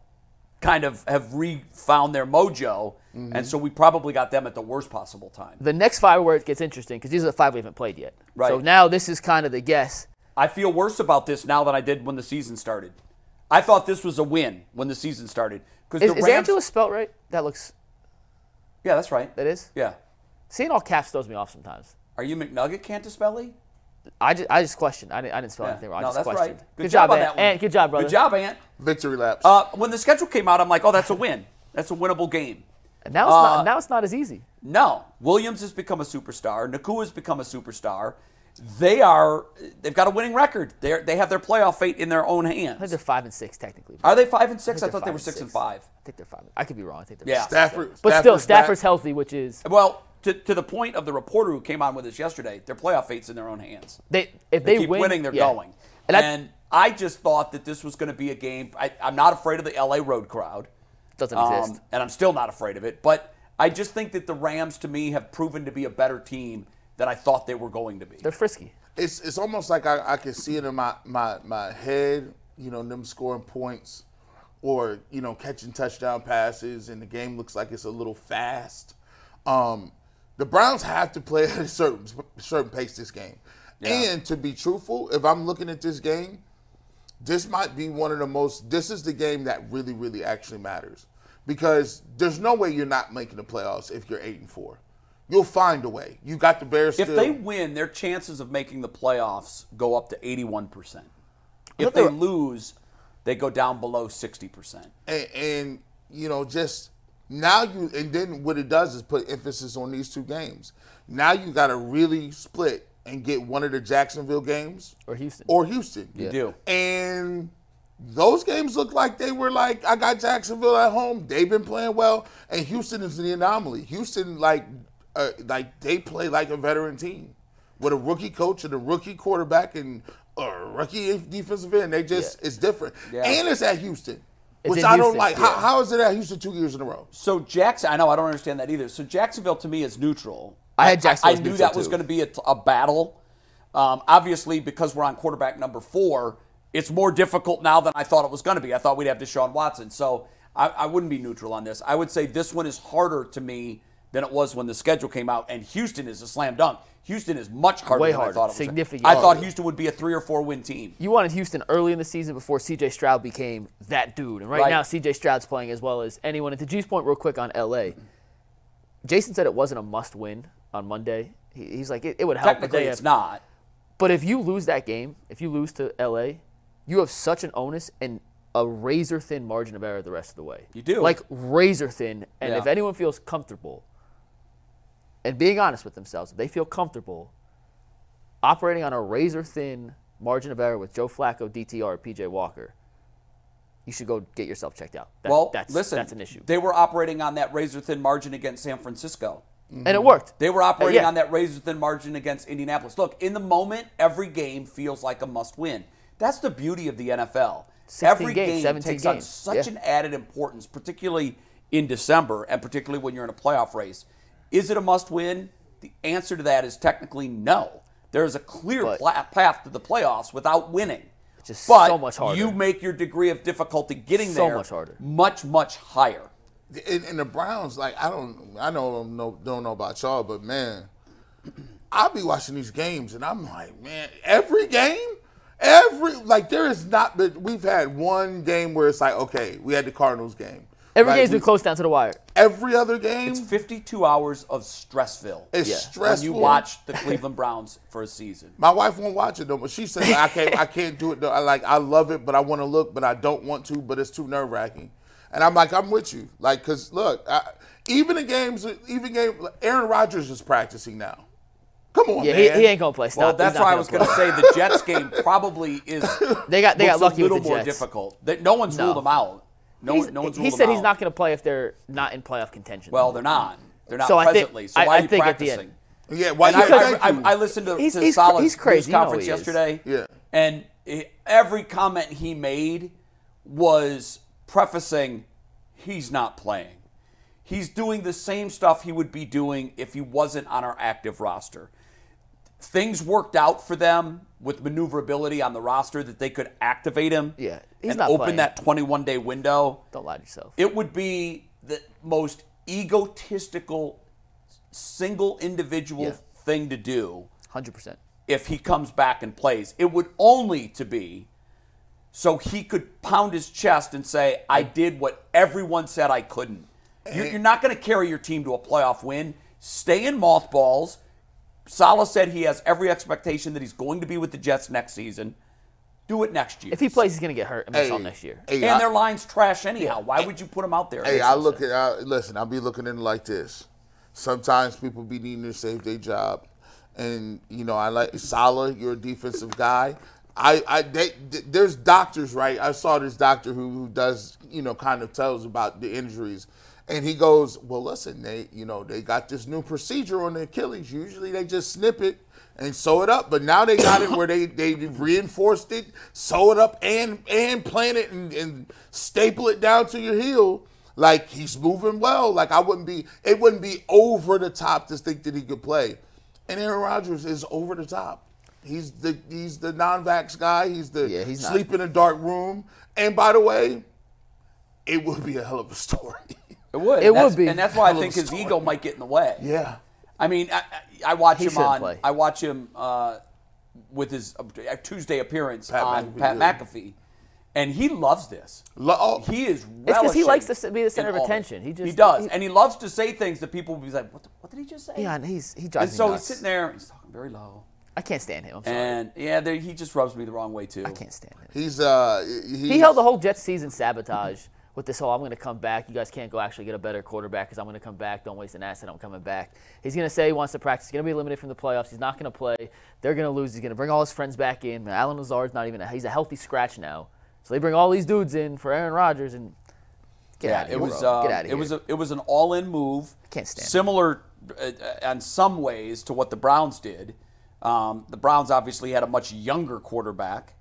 kind of have re-found their mojo, Mm-hmm. and so we probably got them at the worst possible time. the next five where it gets interesting because these are the five we haven't played yet. Right. So now this is kind of the guess. I feel worse about this now than I did when the season started. I thought this was a win when the season started because Is, the is Rams. Angela spelt right? That looks. yeah, that's right. That is. Yeah. Seeing all caps throws me off sometimes. Are you McNugget Cantaspelli? I just, I just questioned. I didn't, I didn't spell Yeah. anything wrong. I No, just that's questioned. right. Good, job, on Ant. that one. Ant, good job, brother. Good job, Ant. victory laps. Uh, when the schedule came out, I'm like, oh, that's a win. That's a winnable game. And now it's Uh, not. Now it's not as easy. No, Williams has become a superstar. Nacua's become a superstar. They are. They've got a winning record. They they have their playoff fate in their own I think hands. they're five and six technically. Are they five and six? I, they're thought they were and six and five. I think they're five. I could be wrong. I think they're Yeah. six. Stafford, But still, Stafford's Stafford's back. healthy, which is Well, to, to the point of the reporter who came on with us yesterday, their playoff fate's in their own hands. they if They, they, keep win, winning, they're yeah. going. And, And, I, I, just thought that this was going to be a game. I, I'm not afraid of the LA road crowd. Doesn't Um, exist. and I'm still not afraid of it. But I just think that the Rams, to me, have proven to be a better team than I thought they were going to be. They're frisky. it's it's almost like I, I can see it in my, my my head, you know, them scoring points or, you know, catching touchdown passes and the game looks like it's a little fast. Um, the Browns have to play at a certain certain pace this game. And to be truthful, if I'm looking at this game, this might be one of the most this is the game that really, really actually matters. Because there's no way you're not making the playoffs if you're eight and four. You'll find a way. You got the Bears If still. they win, their chances of making the playoffs go up to 81%. If they lose, they go down below 60%. and, and you know just now you and then what it does is put emphasis on these two games. Now you got to really split and get one of the jacksonville games Or Houston. or houston. You do. and those games look like they were like i got jacksonville at home. They've been playing well. And houston is the anomaly. Houston like uh, like they play like a veteran team with a rookie coach and a rookie quarterback and a rookie defensive end. They just it's different. Yeah. and it's at houston It's which in I don't like. yeah. How, how is it at Houston two years in a row? So Jackson, I know I don't understand that either. So Jacksonville to me is neutral. I had Jacksonville I, as knew neutral, that was going to be a, a battle. Um, obviously, because we're on quarterback number four, it's more difficult now than I thought it was going to be. I thought we'd have Deshaun Watson, so I, I wouldn't be neutral on this. I would say this one is harder to me than it was when the schedule came out. And Houston is a slam dunk. Houston is much harder Way than I thought it was. significantly I oh, thought. Houston would be a three or four win team. You wanted Houston early in the season before CJ Stroud became that dude. And right, Right. now, CJ Stroud's playing as well as anyone. And to G's point, real quick on LA, Jason said it wasn't a must win on Monday. He, he's like, it, it would help. but Technically, it's have- not. But if you lose that game, if you lose to LA, you have such an onus and a razor thin margin of error the rest of the way. You do. Like razor thin. And Yeah. if anyone feels comfortable and being honest with themselves, if they feel comfortable operating on a razor thin margin of error with Joe Flacco, DTR, or PJ Walker, you should go get yourself checked out. That- Well, that's, listen, that's an issue. They were operating on that razor thin margin against San Francisco. and it worked. They were operating Uh, yeah. on that razor thin margin against Indianapolis. Look, in the moment, every game feels like a must win. That's the beauty of the NFL. Every games, game 17 takes on such Yeah. an added importance, particularly in December and particularly when you're in a playoff race. Is it a must win? The answer to that is technically no. There is a clear But- pla- path to the playoffs without winning. just but so much harder. you make your degree of difficulty getting So there much harder. much, much higher. And, and the Browns, like I don't, I know, no, don't know about y'all, but man, I'll be watching these games and I'm like, man, every game, every like there is not. But we've had one game where it's like, okay, we had the Cardinals game. Every Like, game's been we- close down to the wire. Every other game, It's 52 hours of Stressville. it's Yeah. when stressful. you watch the Cleveland Browns for a season. My wife won't watch it though, but she says I can't. I can't do it though. I like. I love it, but I want to look, but I don't want to. But it's too nerve wracking. And I'm like, I'm with you. Like, cause look, I, even in games, even game, Aaron Rodgers is practicing now. Come on, Yeah, man. he, he ain't gonna play. Stop. Well, that's why I was play. going to say the Jets game probably is. They got they got looks lucky a little more Jets. difficult. That no one's No. ruled them out. No, He's- no one's he said he's out. not going to play if they're not in playoff contention. Well, they're not. They're not So I think- presently. so I- why I are you think at the end- practicing? yeah, why And you I, I. I, I listened to, He's- to he's Salah's he's crazy. news You know conference yesterday. Yeah. And he- every comment he made was prefacing he's not playing. He's doing the same stuff he would be doing if he wasn't on our active roster. Things worked out for them with maneuverability on the roster that they could activate him Yeah, he's and not open playing. that 21 day window Don't lie to yourself. it would be the most egotistical single individual Yeah. thing to do Hundred percent. if he comes back and plays. It would only to be so he could pound his chest and say, "I did what everyone said I couldn't." You're, eh. you're not going to carry your team to a playoff win. Stay in mothballs. Salah said he has every expectation that he's going to be with the Jets next season. Do it next year. If he plays, he's going to get hurt and miss Hey, all next year. Hey, and I- their line's trash anyhow. Why would you put him out there? Hey, I look at I, listen. I'll be looking at it like this. Sometimes people be needing to save their job, and you know I like Salah. You're a defensive guy. I, I they, th- there's doctors, right? I saw this doctor who, who does you know kind of tells about the injuries, and he goes, well, listen, they you know they got this new procedure on the Achilles. Usually they just snip it and sew it up, but now they got it where they they reinforced it, sew it up, and and plant it and, and staple it down to your heel. Like he's moving well. Like I wouldn't be. It wouldn't be over the top to think that he could play. And Aaron Rodgers is over the top. He's the he's the non-vax guy. He's the Yeah, he's not. sleep in a dark room. And by the way, it would be a hell of a story. It would. It would be. and that's why I think his story. ego might get in the way. yeah. I mean, I, I I watch He him on. play. I watch him uh, with his uh, Tuesday appearance Pat on McAfee, Pat yeah. McAfee, and he loves this. Lo- oh, He is. It's because he likes to be the center of attention. He just- he does, he- and he loves to say things that people will be like, "What? The, what did he just say?" Yeah, and he's he and drives me so nuts. he's sitting there. He's talking very low, I can't stand him. I'm sorry. and yeah, there, he just rubs me the wrong way too. I can't stand him. he's uh he, He held the whole Jets season sabotage with this whole I'm going to come back. You guys can't go actually get a better quarterback because I'm going to come back. Don't waste an asset. I'm coming back. He's going to say he wants to practice. He's going to be eliminated from the playoffs. He's not going to play. They're going to lose. He's going to bring all his friends back in. Allen Lazard's not even a, he's a healthy scratch now. So they bring all these dudes in for Aaron Rodgers and get yeah, out of here. it was. bro. Um, get out of it here. was. A, it was an all-in move. Can't stand. Similar, uh, uh, in some ways, to what the Browns did. Um, the Browns obviously had a much younger quarterback,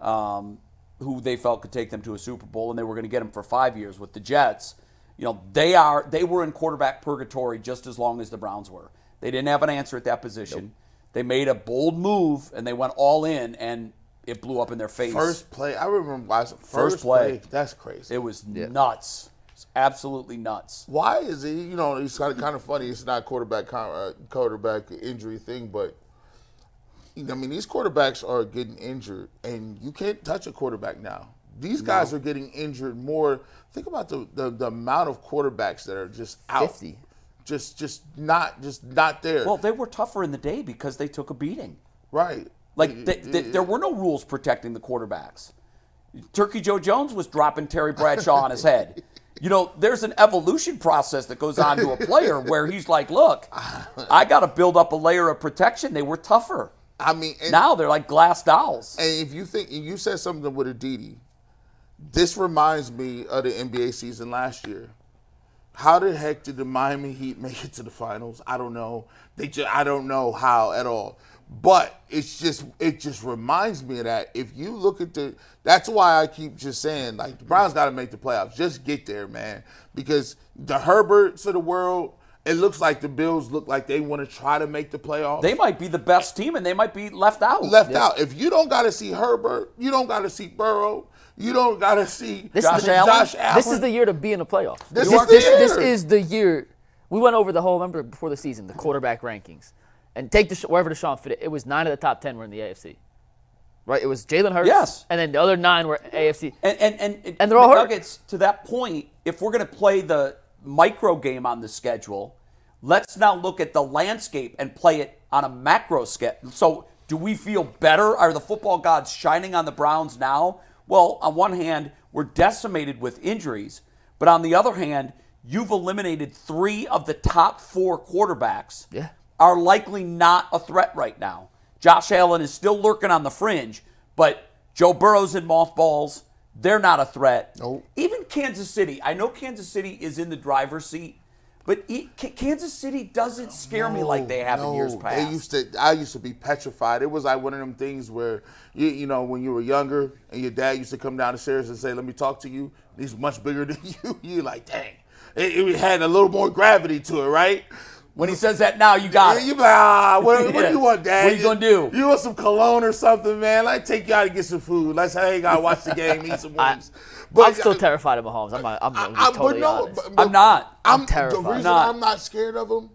um, who they felt could take them to a Super Bowl, and they were going to get him for five years. With the Jets, you know, they are they were in quarterback purgatory just as long as the Browns were. They didn't have an answer at that position. They made a bold move and they went all in, and it blew up in their face. first play. I remember watching first, First play. That's crazy. It was nuts. It's absolutely nuts. Why is he? You know, it's kind of kind of funny. It's not quarterback uh, quarterback injury thing, but I mean, these quarterbacks are getting injured, and you can't touch a quarterback now. These guys are getting injured more. Think about the, the the amount of quarterbacks that are just out, 50. just just not just not there. Well, they were tougher in the day because they took a beating. right. Like th th there were no rules protecting the quarterbacks. Turkey Joe Jones was dropping Terry Bradshaw on his head. You know, there's an evolution process that goes on to a player where he's like, "Look, I got to build up a layer of protection." They were tougher. I mean, Now they're like glass dolls. and if you think you said something with Aditi, this reminds me of the NBA season last year. How the heck did the Miami Heat make it to the finals? I don't know. They just I don't know how at all. But it's just it just reminds me of that. If you look at the that's why I keep just saying like the Browns got to make the playoffs. Just get there, man. Because the Herberts of the world, it looks like the Bills look like they want to try to make the playoffs. They might be the best team, and they might be left out. left out. If you don't got to see Herbert, you don't got to see Burrow. You don't got to see This Josh is the, Allen? Josh Allen. This is the year to be in the playoffs. This this, is this, the this year. is the year. We went over the whole. Remember before the season, the quarterback rankings, and take the wherever Deshaun fit. It, it was nine of the top ten were in the AFC. Right. It was Jalen Hurts. Yes. And then the other nine were AFC. And and and, And they're all the hurt. Nuggets to that point. If we're going to play the micro game on the schedule, let's now look at the landscape and play it on a macro scale. So, do we feel better? Are the football gods shining on the Browns now? Well, on one hand, we're decimated with injuries, but on the other hand, you've eliminated three of the top four quarterbacks. Yeah. Are likely not a threat right now. Josh Allen is still lurking on the fringe, but Joe Burrow's in mothballs. They're not a threat. Nope. Even Kansas City. I know Kansas City is in the driver's seat, but e- K- Kansas City doesn't scare me like they have in years past. They used to. I used to be petrified. It was like one of them things where you, you know, when you were younger, and your dad used to come down the stairs and say, "Let me talk to you." He's much bigger than you. You're like, dang. It, it had a little more gravity to it, right? When he says that now, you got Yeah, it. you be like, ah, what, what do you want, Dad? What are you gonna do? You want some cologne or something, man? Let's take you out to get some food. Let's hang out, watch the game, eat some wings. But I'm still terrified of Mahomes. I'm, not, I'm be I- totally no, honest. but- but I'm not. I'm, terrified. The reason Not. I'm not scared of them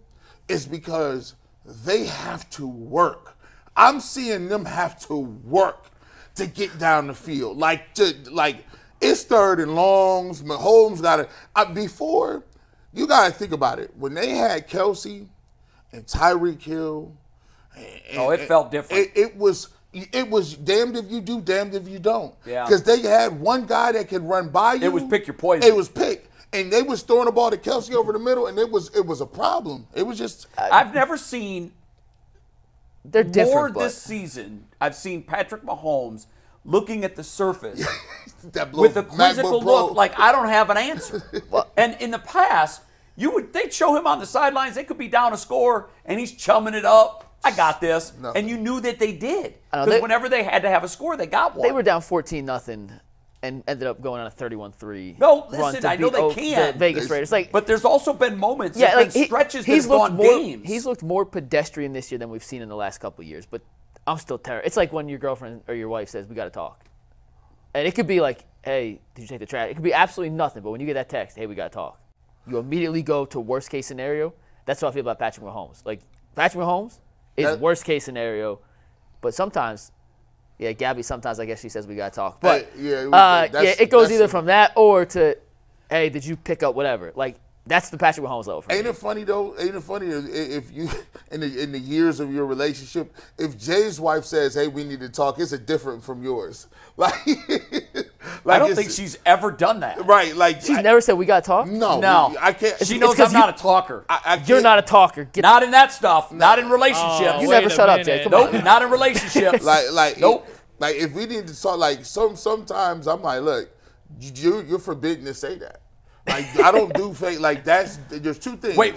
is because they have to work. I'm seeing them have to work to get down the field. Like to like it's third and longs. Mahomes got uh, before. You got to think about it. When they had Kelce and Tyreek Hill, and- Oh, it and- felt different. It, it was. It was damned if you do, damned if you don't. Yeah. Because they had one guy that could run by you. It was pick your poison. It was pick, and they was throwing the ball to Kelce over the middle, and it was it was a problem. It was just uh, I've never seen They're more different. but this season. I've seen Patrick Mahomes looking at the surface with a quizzical look, like I don't have an answer. and in the past, you would they'd show him on the sidelines. They could be down a score, and he's chumming it up. I got this, and you knew that they did because whenever they had to have a score, they got one. they were down 14 nothing and ended up going on a 31-3 No, listen, I know they can. the Vegas Raiders. Like, But there's also been moments, yeah, like he- stretches he's looked gone more, games. He's looked more pedestrian this year than we've seen in the last couple of years. But I'm still terrified. It's like when your girlfriend or your wife says, "We got to talk," and it could be like, "Hey, did you take the trash?" It could be absolutely nothing. But when you get that text, "Hey, we got to talk," you immediately go to worst case scenario. That's how I feel about Patrick Mahomes. Like Patrick Mahomes is That- worst case scenario, but sometimes. Yeah, Gabby. Sometimes I guess she says we gotta talk, but Hey, yeah, uh, yeah, it goes either from that or to, hey, did you pick up whatever? Like that's the Patrick Mahomes level for me. Ain't it funny though? Ain't it funny if- if you in the in the years of your relationship, if Jay's wife says, "Hey, we need to talk," it's a different from yours. Like, like I don't think she's ever done that. right. Like She's I- never said we gotta talk. No, No, I can't. She knows knows 'cause I'm you- not a talker. I, I You're can't- a talker. Get not in that stuff. Not in relationships. Oh, You never a shut up, Jay. minute. Come on. nope. Not in relationships. like like Nope. Like if we need to talk, like some sometimes I'm like, look, you you're forbidden to say that. Like I don't do fake. Like that's there's two things. Wait,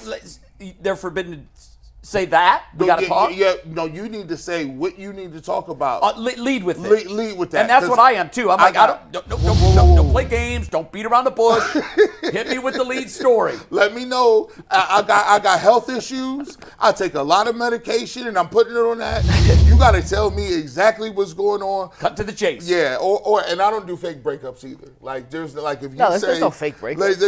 they're forbidden to say that. We No, got to yeah, talk. Yeah, no, you need to say what you need to talk about. Uh, le- lead with it. lead, lead with that. and that's what I am too. I'm I like, I, got- don't, don't, don't, don't, don't, play games. Don't beat around the bush. Hit me with the lead story. Let me know. I, I got I got health issues. I take a lot of medication, and I'm putting it on that. You got to tell me exactly what's going on. Cut to the chase. Yeah, or, or and I don't do fake breakups either. Like there's like if you No, say there's no fake breakup. like,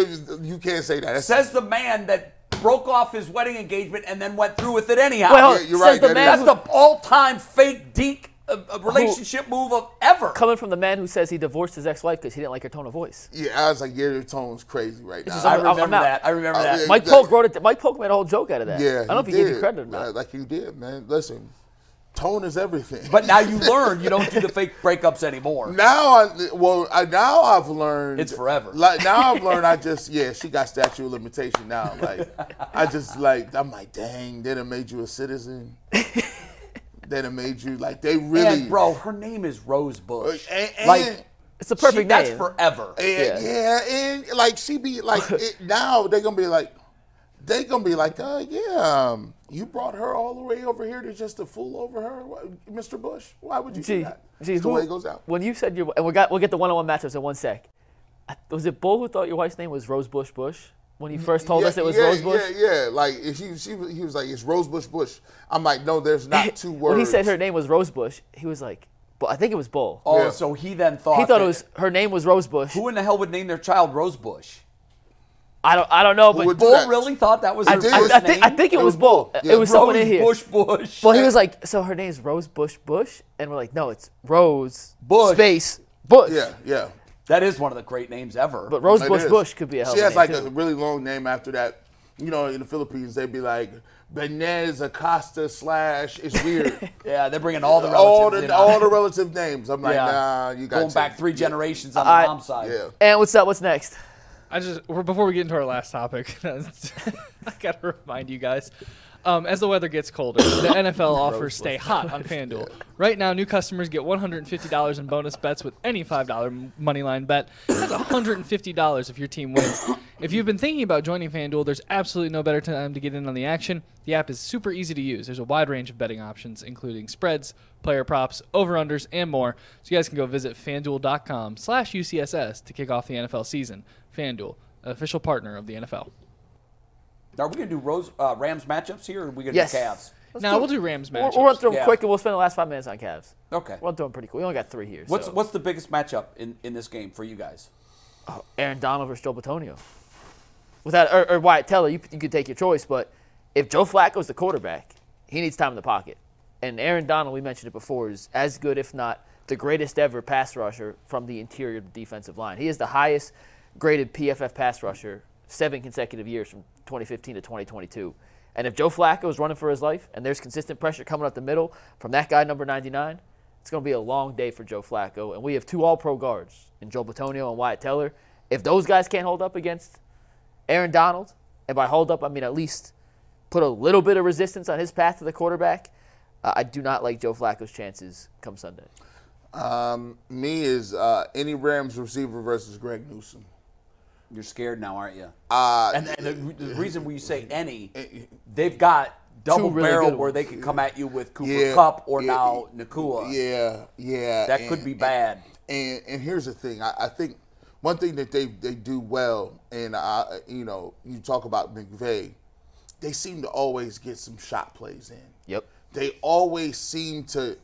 you can't say that. That's, Says the man that broke off his wedding engagement and then went through with it anyhow. Wait, hold on. Yeah, you're right, the that man is- That's the all-time fake deek uh, uh, relationship move of ever. coming from the man who says he divorced his ex-wife because he didn't like her tone of voice. yeah, I was like, yeah, your tone's crazy right now. is I I'm- I'm remember that. I remember Oh, that. yeah. Mike that- Polk wrote it. Mike Polk made a whole joke out of that. yeah, I don't know if he did. gave you credit or not. Like you did, man. Listen, tone is everything. But now you learn you don't do the fake breakups anymore. now I well I, now I've learned It's forever. Like now I've learned I just yeah she got statute of limitation now. Like I just like I'm like dang they done made you a citizen. they done made you like they really And bro, her name is Rose Bush. Uh, and- and- like It's a perfect she, that's forever. And, yeah. and like she be like it, now they're gonna be like they gonna be like uh yeah um, you brought her all the way over here to just to fool over her Why- Mr. Bush why would you do that? gee, It's the way it goes out. When you said your and we got we'll get the one-on-one matchups in one sec. Was it Bull who thought your wife's name was Rose Bush Bush when he first told yeah, us it was yeah, Rose Bush? Yeah, yeah. Like she, she, he was like, "It's Rose Bush Bush." I'm like, "No, there's not two words." when he said her name was Rose Bush, he was like, "But I think it was Bull." Oh, Yeah. so he then thought he thought it was her name was Rose Bush. who in the hell would name their child Rose Bush? I don't I don't know, but would do Bull that? really thought that was I, her did. I, first I think I think it, It was was Bull. Bull. It Yeah. was someone in here. Rose here. Bush Bush. Well, he was like, so her name's Rose Bush Bush, and we're like, no, it's Rose Bush. space Bush. "Yeah, yeah." that is one of the great names ever. But Rose It Bush is. Bush could be a hell She of has a like name a really long name after that. You know, in the Philippines, they'd be like Benez Acosta slash. It's weird. yeah, they're bringing all the relatives all in the on all it. the relative names. I'm like, Yeah. nah, you got going back three generations on I- the mom's side. Yeah. And what's up? What's next? I just before we get into our last topic, I gotta remind you guys. Um, as the weather gets colder, the NFL offers stay hot on FanDuel. Right now, new customers get $150 in bonus bets with any $5 money line bet. That's $150 if your team wins. If you've been thinking about joining FanDuel, there's absolutely no better time to get in on the action. The app is super easy to use. There's a wide range of betting options, including spreads, player props, over-unders, and more. So you guys can go visit FanDuel.com slash UCSS to kick off the NFL season. FanDuel, official partner of the NFL. Are we gonna do Rose uh, Rams matchups here, or are we gonna Yes. do Cavs? Now we'll do Rams We'll, matchups. we'll run through them Yeah. quick, and we'll spend the last five minutes on Cavs. Okay. We'll run through them pretty quick. We only got three here. What's so. what's the biggest matchup in, in this game for you guys? Aaron Donald versus Joe Bitonio? Without or, or Wyatt Teller, you, you could take your choice. But if Joe Flacco's the quarterback, he needs time in the pocket. And Aaron Donald, we mentioned it before, is as good, if not the greatest ever pass rusher from the interior of the defensive line. He is the highest graded PFF pass rusher seven consecutive years from 2015 to 2022. And if Joe Flacco is running for his life and there's consistent pressure coming up the middle from that guy, number 99, it's going to be a long day for Joe Flacco. And we have two all pro guards in Joe Bitonio and Wyatt Teller. If those guys can't hold up against Aaron Donald, and by hold up, I mean at least put a little bit of resistance on his path to the quarterback, uh, I do not like Joe Flacco's chances come Sunday. Um, me is uh, any Rams receiver versus Greg Newsome. You're scared now, aren't you? Uh, And, and the, the reason we say any, they've got double really barrel where ones. they can come at you with Cooper Yeah, Kupp or yeah, now Nacua. yeah, yeah. That could be bad. And and here's the thing. I, I think one thing that they they do well, and I, you know, you talk about McVay, they seem to always get some shot plays in. Yep. They always seem to,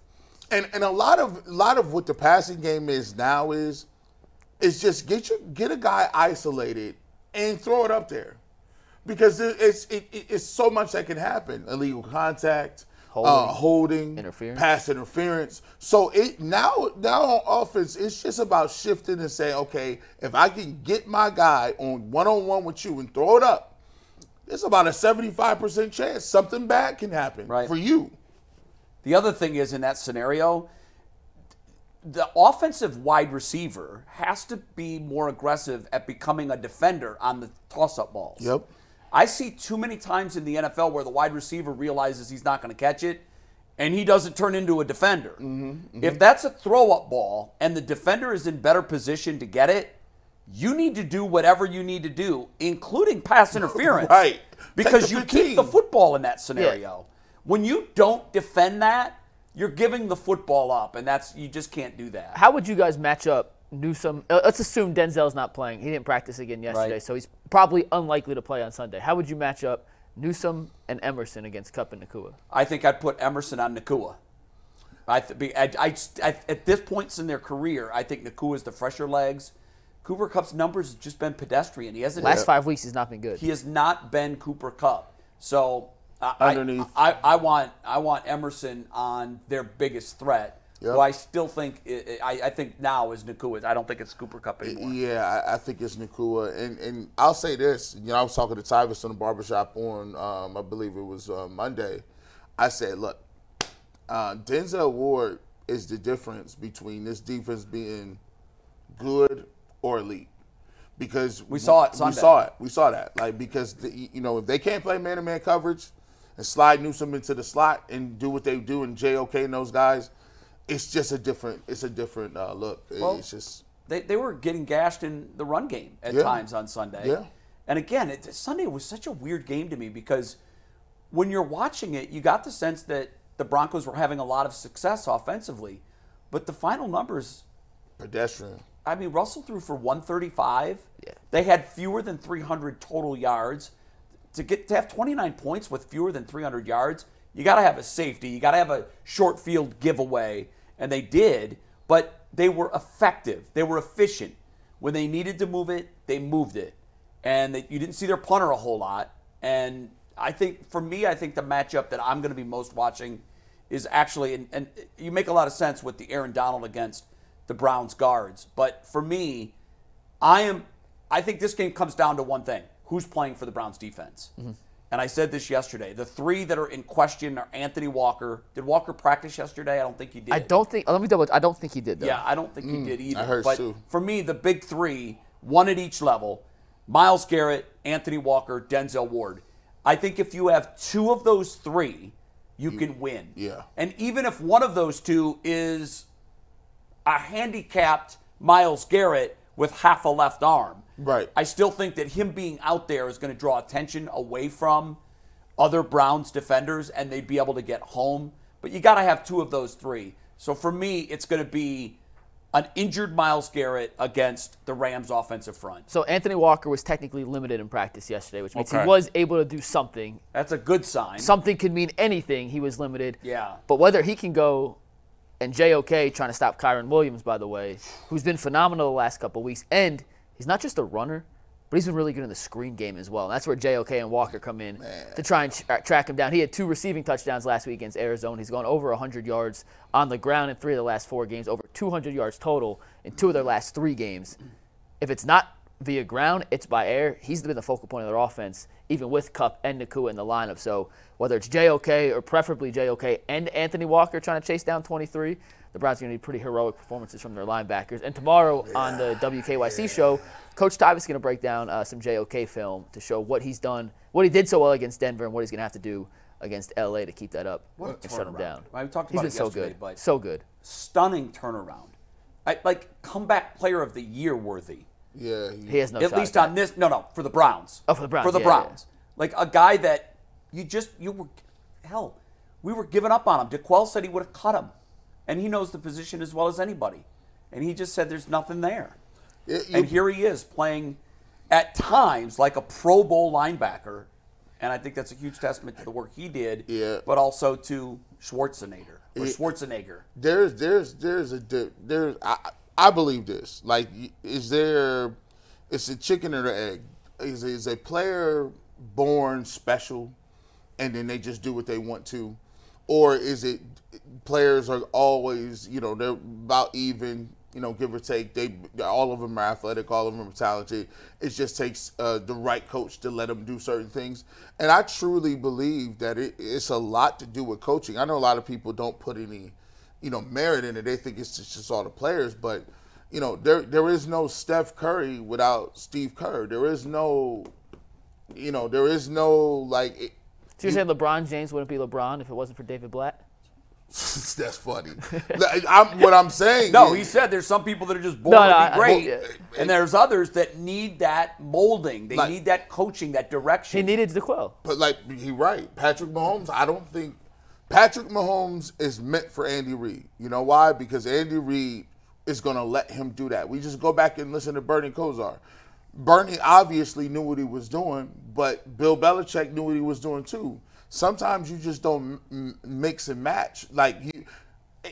and and a lot of a lot of what the passing game is now is, is just get your get a guy isolated and throw it up there, because it- it's it, it- it's so much that can happen. Illegal contact, Holding. uh, holding, Interference. pass interference. So it now now on offense, it's just about shifting and saying, okay, if I can get my guy on one on one with you and throw it up, there's about a seventy five percent chance something bad can happen Right. for you. The other thing is in that scenario, the offensive wide receiver has to be more aggressive at becoming a defender on the toss-up balls. Yep. I see too many times in the NFL where the wide receiver realizes he's not going to catch it and he doesn't turn into a defender. Mm-hmm, If that's a throw up ball and the defender is in better position to get it, you need to do whatever you need to do, including pass interference. Right. Because you 15. keep the football in that scenario. When you don't defend that, you're giving the football up, and that's you just can't do that. How would you guys match up Newsome? Uh, let's assume Denzel's not playing. He didn't practice again yesterday, Right. so he's probably unlikely to play on Sunday. How would you match up Newsome and Emerson against Kupp and Nacua? I think I'd put Emerson on Nacua. I, th- be- I, I, I- at this points in their career, I think Nacua is the fresher legs. Cooper Kupp's numbers have just been pedestrian. He hasn't. Last five weeks, he's not been good. He has not been Cooper Kupp. So I, I- Underneath. I, I want I want Emerson on their biggest threat. Yep. Who I still think I, I think now is Nacua. I don't think it's Cooper Kupp anymore. Yeah, I, I think it's Nacua, and and I'll say this. You know, I was talking to Tyvis in the barbershop on, um, I believe it was uh, Monday. I said, look, uh, Denzel Ward is the difference between this defense being good or elite. Because We saw it We saw it. We saw that. Like because the, you know if they can't play man to man coverage and slide Newsome into the slot and do what they do and JOK and those guys, it's just a different. It's a different uh, look. Well, it's just they, they were getting gashed in the run game at Yeah. times on Sunday. Yeah. And again, it, Sunday was such a weird game to me because when you're watching it, you got the sense that the Broncos were having a lot of success offensively, but the final numbers. pedestrian. I mean, Russell threw for 135. Yeah. They had fewer than 300 total yards. To get to have 29 points with fewer than 300 yards, you got to have a safety. You got to have a short field giveaway, and they did. But they were effective. They were efficient. When they needed to move it, they moved it, and they, you didn't see their punter a whole lot. And I think for me, I think the matchup that I'm going to be most watching is actually, and, and you make a lot of sense with the Aaron Donald against the Browns guards. But for me, I am. I think this game comes down to one thing: who's playing for the Browns defense. Mm-hmm. And I said this yesterday. The three that are in question are Anthony Walker. Did Walker practice yesterday? I don't think he did. I don't think. Let me double. I don't think he did though. Yeah, I don't think he mm. did either. I heard but too. for me, the big three, one at each level: Myles Garrett, Anthony Walker, Denzel Ward. I think if you have two of those three, you can win. yeah. And even if one of those two is a handicapped Myles Garrett with half a left arm, Right. I still think that him being out there is going to draw attention away from other Browns defenders and they'd be able to get home. But you got to have two of those three. So for me, it's going to be an injured Myles Garrett against the Rams offensive front. So Anthony Walker was technically limited in practice yesterday, which means Okay. he was able to do something. That's a good sign. Something could mean anything. He was limited. Yeah. But whether he can go, and JOK trying to stop Kyren Williams, by the way, who's been phenomenal the last couple weeks, and he's not just a runner, but he's been really good in the screen game as well. And that's where JOK and Walker come in to try and tra- track him down. He had two receiving touchdowns last week against Arizona. He's gone over 100 yards on the ground in three of the last four games, over 200 yards total in two of their last three games. If it's not via ground, it's by air. He's been the focal point of their offense, even with Kupp and Nacua in the lineup. So whether it's JOK or preferably JOK and Anthony Walker trying to chase down 23, the Browns are going to need pretty heroic performances from their linebackers. And tomorrow on the WKYC show, Coach Tyvis is going to break down uh, some JOK film to show what he's done, what he did so well against Denver, and what he's going to have to do against LA to keep that up What a and shut him turnaround. down. I talked He's about been it so good, but- so good. Stunning turnaround. I, like comeback player of the year worthy. Yeah. He has no At shot least at on this, no, no, for the Browns. Oh, for the Browns, For the yeah, Browns, like a guy that you just you were, hell, we were giving up on him. D'Qwell said he would have cut him, and he knows the position as well as anybody. and he just said there's nothing there. It- you- and here he is playing at times like a Pro Bowl linebacker, and I think that's a huge testament to the work he did, Yeah. but also to Schwarzenegger or Yeah. Schwarzenegger. there's there's there's a there's I, I believe this like is there it's a chicken or the egg is is a player born special and then they just do what they want to or is it players are always you know they're about even you know give or take. They all of them are athletic all of them are talented. It just takes uh, the right coach to let them do certain things. And i truly believe that it, it's a lot to do with coaching. I know a lot of people don't put any you know merit in it. They think it's just, just all the players. But you know there there is no steph curry without steve kerr. There is no you know there is no like it, So you're saying LeBron James wouldn't be LeBron if it wasn't for David Blatt? That's funny. I'm, what I'm saying. No, is- he said there's some people that are just born No, to no, be I- I- great, and there's others that need that molding. They Like- need that coaching, that direction. He needed the quill. But like he right, Patrick Mahomes. I don't think Patrick Mahomes is meant for Andy Reid. You know why? Because Andy Reid is going to let him do that. We just go back and listen to Bernie Kosar. Bernie obviously knew what he was doing, but Bill Belichick knew what he was doing too. Sometimes you just don't m- mix and match. Like you,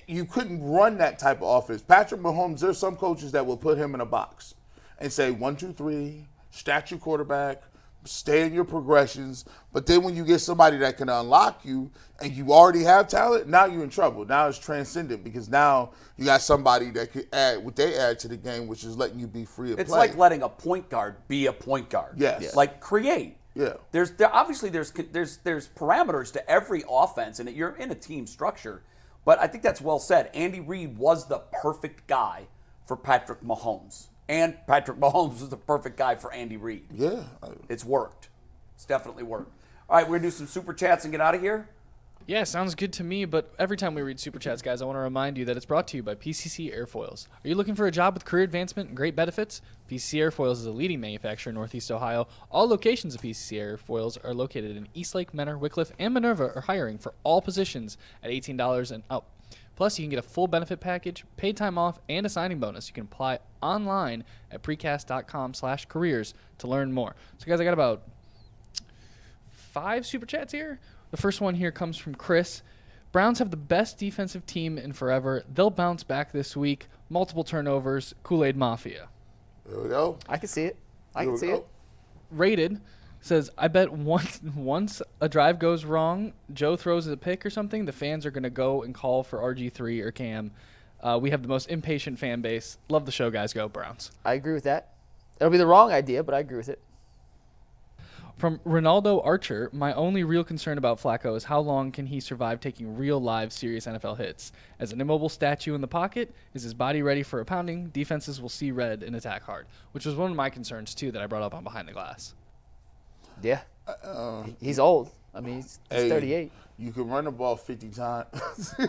you couldn't run that type of offense. Patrick Mahomes. There's some coaches that will put him in a box and say one, two, three, statue quarterback, stay in your progressions. But then when you get somebody that can unlock you and you already have talent, now you're in trouble. Now it's transcendent because now you got somebody that could add what they add to the game, which is letting you be free of It's play. like letting a point guard be a point guard. Yes. Yeah. Like create. Yeah. There's there obviously there's there's there's parameters to every offense, and you're in a team structure. But I think that's well said. Andy Reid was the perfect guy for Patrick Mahomes, and Patrick Mahomes was the perfect guy for Andy Reid. yeah. It's worked. It's definitely worked. All right, we're gonna do some super chats and get out of here. Yeah, sounds good to me. But every time we read super chats, guys, I want to remind you that it's brought to you by PCC Airfoils. Are you looking for a job with career advancement and great benefits? PCC Airfoils is a leading manufacturer in Northeast Ohio. All locations of PCC Airfoils are located in Eastlake, Mentor, Wickliffe, and Minerva. Are hiring for all positions at $18 and up. Plus, you can get a full benefit package, paid time off, and a signing bonus. You can apply online at precast.com/careers to learn more. So, guys, I got about five super chats here. The first one here comes from Chris. Browns have the best defensive team in forever. They'll bounce back this week. Multiple turnovers. Kool Aid Mafia. There we go. I can see it. I There can see go. it. Rated says, I bet once once a drive goes wrong, Joe throws a pick or something, the fans are gonna go and call for RG3 or Cam. Uh, we have the most impatient fan base. Love the show, guys. Go Browns. I agree with that. It'll be the wrong idea, but I agree with it. From Ronaldo Archer, my only real concern about Flacco is how long can he survive taking real live serious NFL hits? As an immobile statue in the pocket, is his body ready for a pounding? Defenses will see red and attack hard, which was one of my concerns too that I brought up on Behind the Glass. Yeah. Uh, he's old. I mean, he's, he's Hey, 38. You can run the ball 50 times.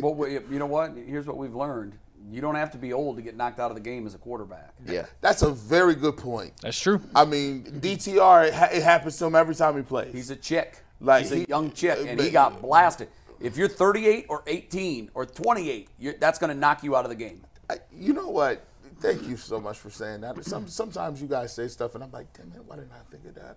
Well, we, you know what? Here's what we've learned: you don't have to be old to get knocked out of the game as a quarterback. Yeah. That's a very good point. That's true. I mean, DTR, it, ha- it happens to him every time he plays. He's a chick. Like, He's a young chick, and he got blasted. If you're 38 or 18 or 28, you're, that's going to knock you out of the game. I, you know what? Thank you so much for saying that. Some, sometimes you guys say stuff, and I'm like, damn it, why didn't I think of that?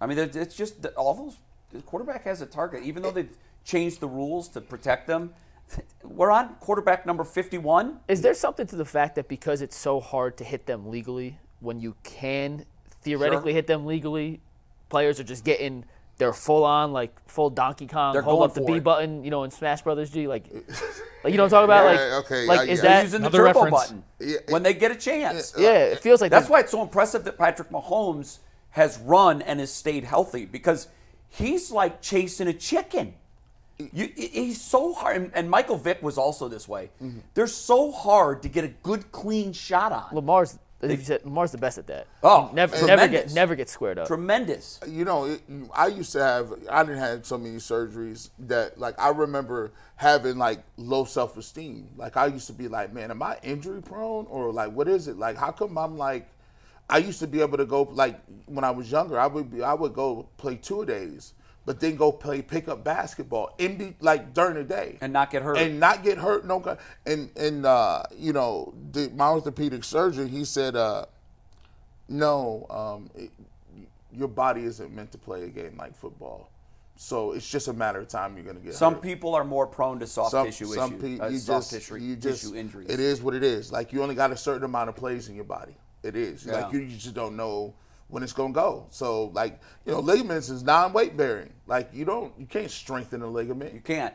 I mean, it's just that all those. The quarterback has a target, even though they've changed the rules to protect them. We're on quarterback number 51. Is there something to the fact that because it's so hard to hit them legally, when you can theoretically Sure. hit them legally, players are just getting their full on like full Donkey Kong, They're hold going up the B it. button, you know, in Smash Brothers G, like, like you know what I'm talking about? Like, okay, like I- is I- They're that? using the Another turbo reference. button Yeah, when they get a chance. yeah, it feels like That's there's- why it's so impressive that Patrick Mahomes has run and has stayed healthy because he's like chasing a chicken. You, he's so hard, and, and Michael Vick was also this way. Mm-hmm. They're so hard to get a good, clean shot on. Lamar's. As you said, Lamar's the best at that. Oh, He never, never get, never get squared up. Tremendous. you know, it, I used to have, I didn't have so many surgeries that, like, I remember having, like, low self esteem. Like, I used to be like, man, am I injury prone? Or, like, what is it? Like, how come I'm like, I used to be able to go, like, when I was younger, I would be, I would go play two days. But then go play pickup basketball in the, like during the day And not get hurt. and not get hurt. No, and and uh, you know, the, my orthopedic surgeon he said, uh, no, um, it, your body isn't meant to play a game like football. So it's just a matter of time you're gonna get Some hurt. people are more prone to soft Some, tissue some issues, pe- uh, you soft just, tissue, you just, tissue injuries. It is what it is. Like you only got a certain amount of plays in your body. It is. Yeah. Like you, you just don't know when it's gonna go. So like you know, ligaments is non-weight bearing. Like you don't, you can't strengthen a ligament. You can't.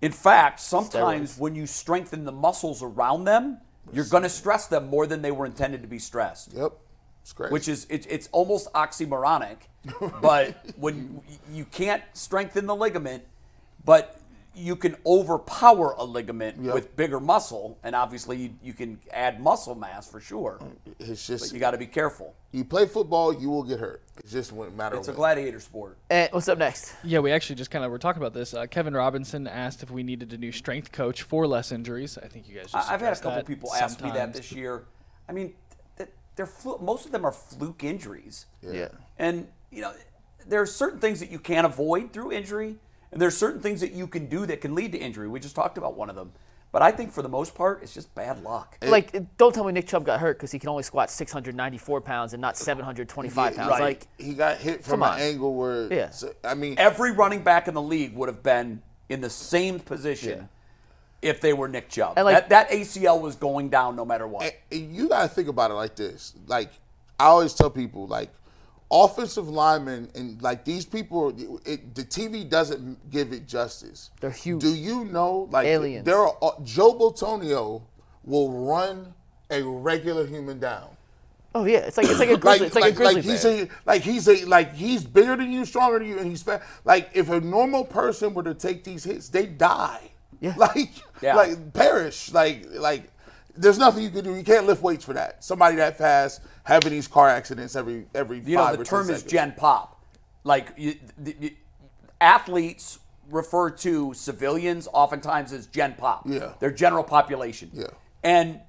In fact, sometimes Steroids. when you strengthen the muscles around them, you're going to stress them more than they were intended to be stressed. Yep, it's crazy. Which is it, it's almost oxymoronic, but when you can't strengthen the ligament, but you can overpower a ligament Yep. with bigger muscle, and obviously you, you can add muscle mass for sure. it's just But you got to be careful. you play football, you will get hurt. It just wouldn't matter It's a gladiator sport. And what's up next? Yeah, we actually just kind of were talking about this. Uh, Kevin Robinson asked if we needed a new strength coach for less injuries. I think you guys. Just I- I've had a couple that people ask me that this year. I mean, they're flu- most of them are fluke injuries. Yeah. And you know, there are certain things that you can't avoid through injury, and there's certain things that you can do that can lead to injury. We just talked about one of them. But I think for the most part, it's just bad luck. Like, don't tell me Nick Chubb got hurt because he can only squat 694 pounds and not 725 pounds. right. Like, he got hit from Come an angle where. Yeah. so- I mean, Every running back in the league would have been in the same position if they were Nick Chubb. And, like- that, that ACL was going down no matter what. and- and you got to think about it like this. Like I always tell people, like offensive linemen and like these people, it, the TV doesn't give it justice. They're huge. Do you know, like Aliens. there are uh, Joe Bitonio will run a regular human down. oh yeah, it's like it's like a grizzly. it's like, a grizzly he's bear. a like he's a like he's bigger than you, stronger than you, and he's fat. Like if a normal person were to take these hits, they die. Yeah. Like Yeah. like perish. Like like there's nothing you can do. You can't lift weights for that. Somebody that fast having these car accidents every every You know, the term is. Gen Pop. Like you, the, the- athletes refer to civilians oftentimes as Gen Pop. Yeah. Their general population. Yeah. And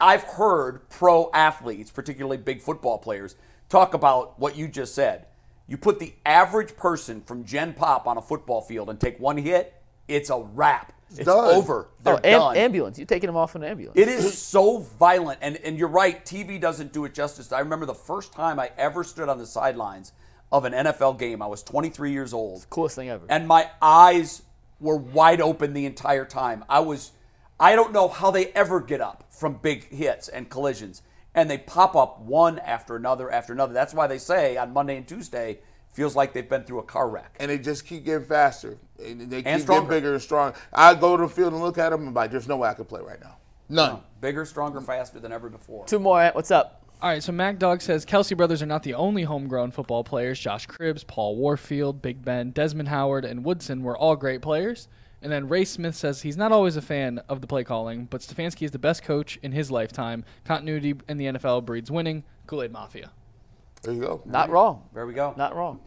I've heard pro athletes, particularly big football players, talk about what you just said. You put the average person from Gen Pop on a football field and take one hit, it's a wrap. It's done. over. They're Oh, am- done. ambulance. You're taking them off in an ambulance? It is so violent, and and you're right. TV doesn't do it justice. I remember the first time I ever stood on the sidelines of an NFL game. I was 23 years old, Coolest thing ever. and my eyes were wide open the entire time. I was, I don't know how they ever get up from big hits and collisions, and they pop up one after another after another. That's why they say on Monday and Tuesday feels like they've been through a car wreck. and they just keep getting faster. And they keep getting stronger. bigger and strong. I go to the field and look at them and be like, there's no way I could play right now. None. Bigger, stronger, faster than ever before. Two more. What's up? All right, so Mac Dog says Kelce brothers are not the only homegrown football players. Josh Cribbs, Paul Warfield, Big Ben, Desmond Howard, and Woodson were all great players. And then Ray Smith says he's not always a fan of the play calling, but Stefanski is the best coach in his lifetime. Continuity in the NFL breeds winning. Kool Aid Mafia. There you go. Not wrong. There we go. Not wrong.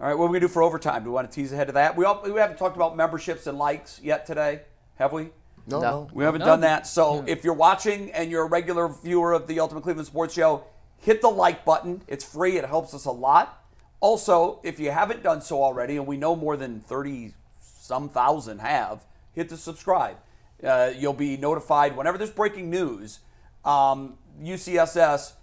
All right, what are we gonna do for overtime? Do we want to tease ahead of that? We all, we haven't talked about memberships and likes yet today, have we? No, No. no. We haven't No. done that. So if you're watching and you're a regular viewer of the Ultimate Cleveland Sports Show, hit the like button. It's free. It helps us a lot. Also, if you haven't done so already, and we know more than 30 some thousand have, hit the subscribe. Uh, you'll be notified whenever there's breaking news. Um, UCSS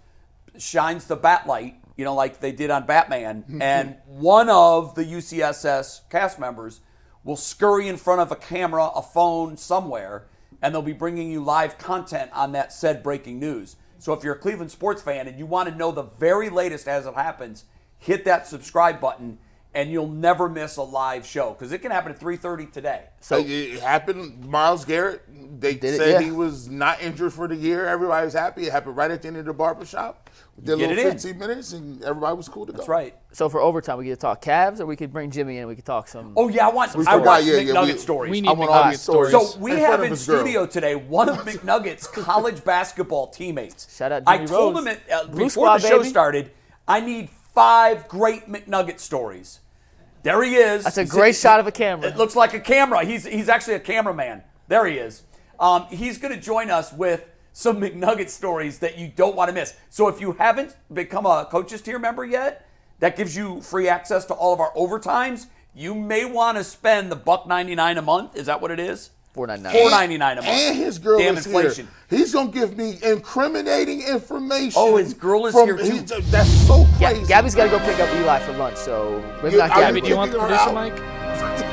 shines the bat light, you know, like they did on Batman, mhm. and one of the UCSS cast members will scurry in front of a camera, a phone, somewhere, and they'll be bringing you live content on that said breaking news. So if you're a Cleveland sports fan and you want to know the very latest as it happens, hit that subscribe button, and you'll never miss a live show because it can happen at 3:30 today. So it happened. Myles Garrett. They Did it, said yeah. he was not injured for the year. Everybody was happy. It happened right at the end of the barbershop. We did a Get little it in. 15 minutes, and everybody was cool to go. That's right. So for overtime, we get to talk Cavs, or we could bring Jimmy in and we could talk some. Oh yeah, I want I forgot, want yeah, yeah, we- stories. We I need want all McNugget these stories. stories. So we in have in his girl. studio today one of McNugget's college basketball teammates. Shout out I Jimmy told Rose. him it, uh, before Squad, the show baby. started. I need five great McNugget stories. There he is. That's a He's- great shot of a camera. It looks like a camera. He's he's actually a cameraman. There he is. Um, he's going to join us with some McNugget stories that you don't want to miss. So if you haven't become a coaches tier member yet, that gives you free access to all of our overtimes. you may want to spend the buck 99 a month. Is that what it is? Four ninety nine. Four ninety nine a month. And his girl Damn is inflation. here. He's gonna give me incriminating information. Oh, his girl is from- here, too. he's- That's so Yeah, crazy. Gabby's got to go pick up Eli for lunch, so maybe You- not are Gabby. Gabby, do you want the producer out? mic?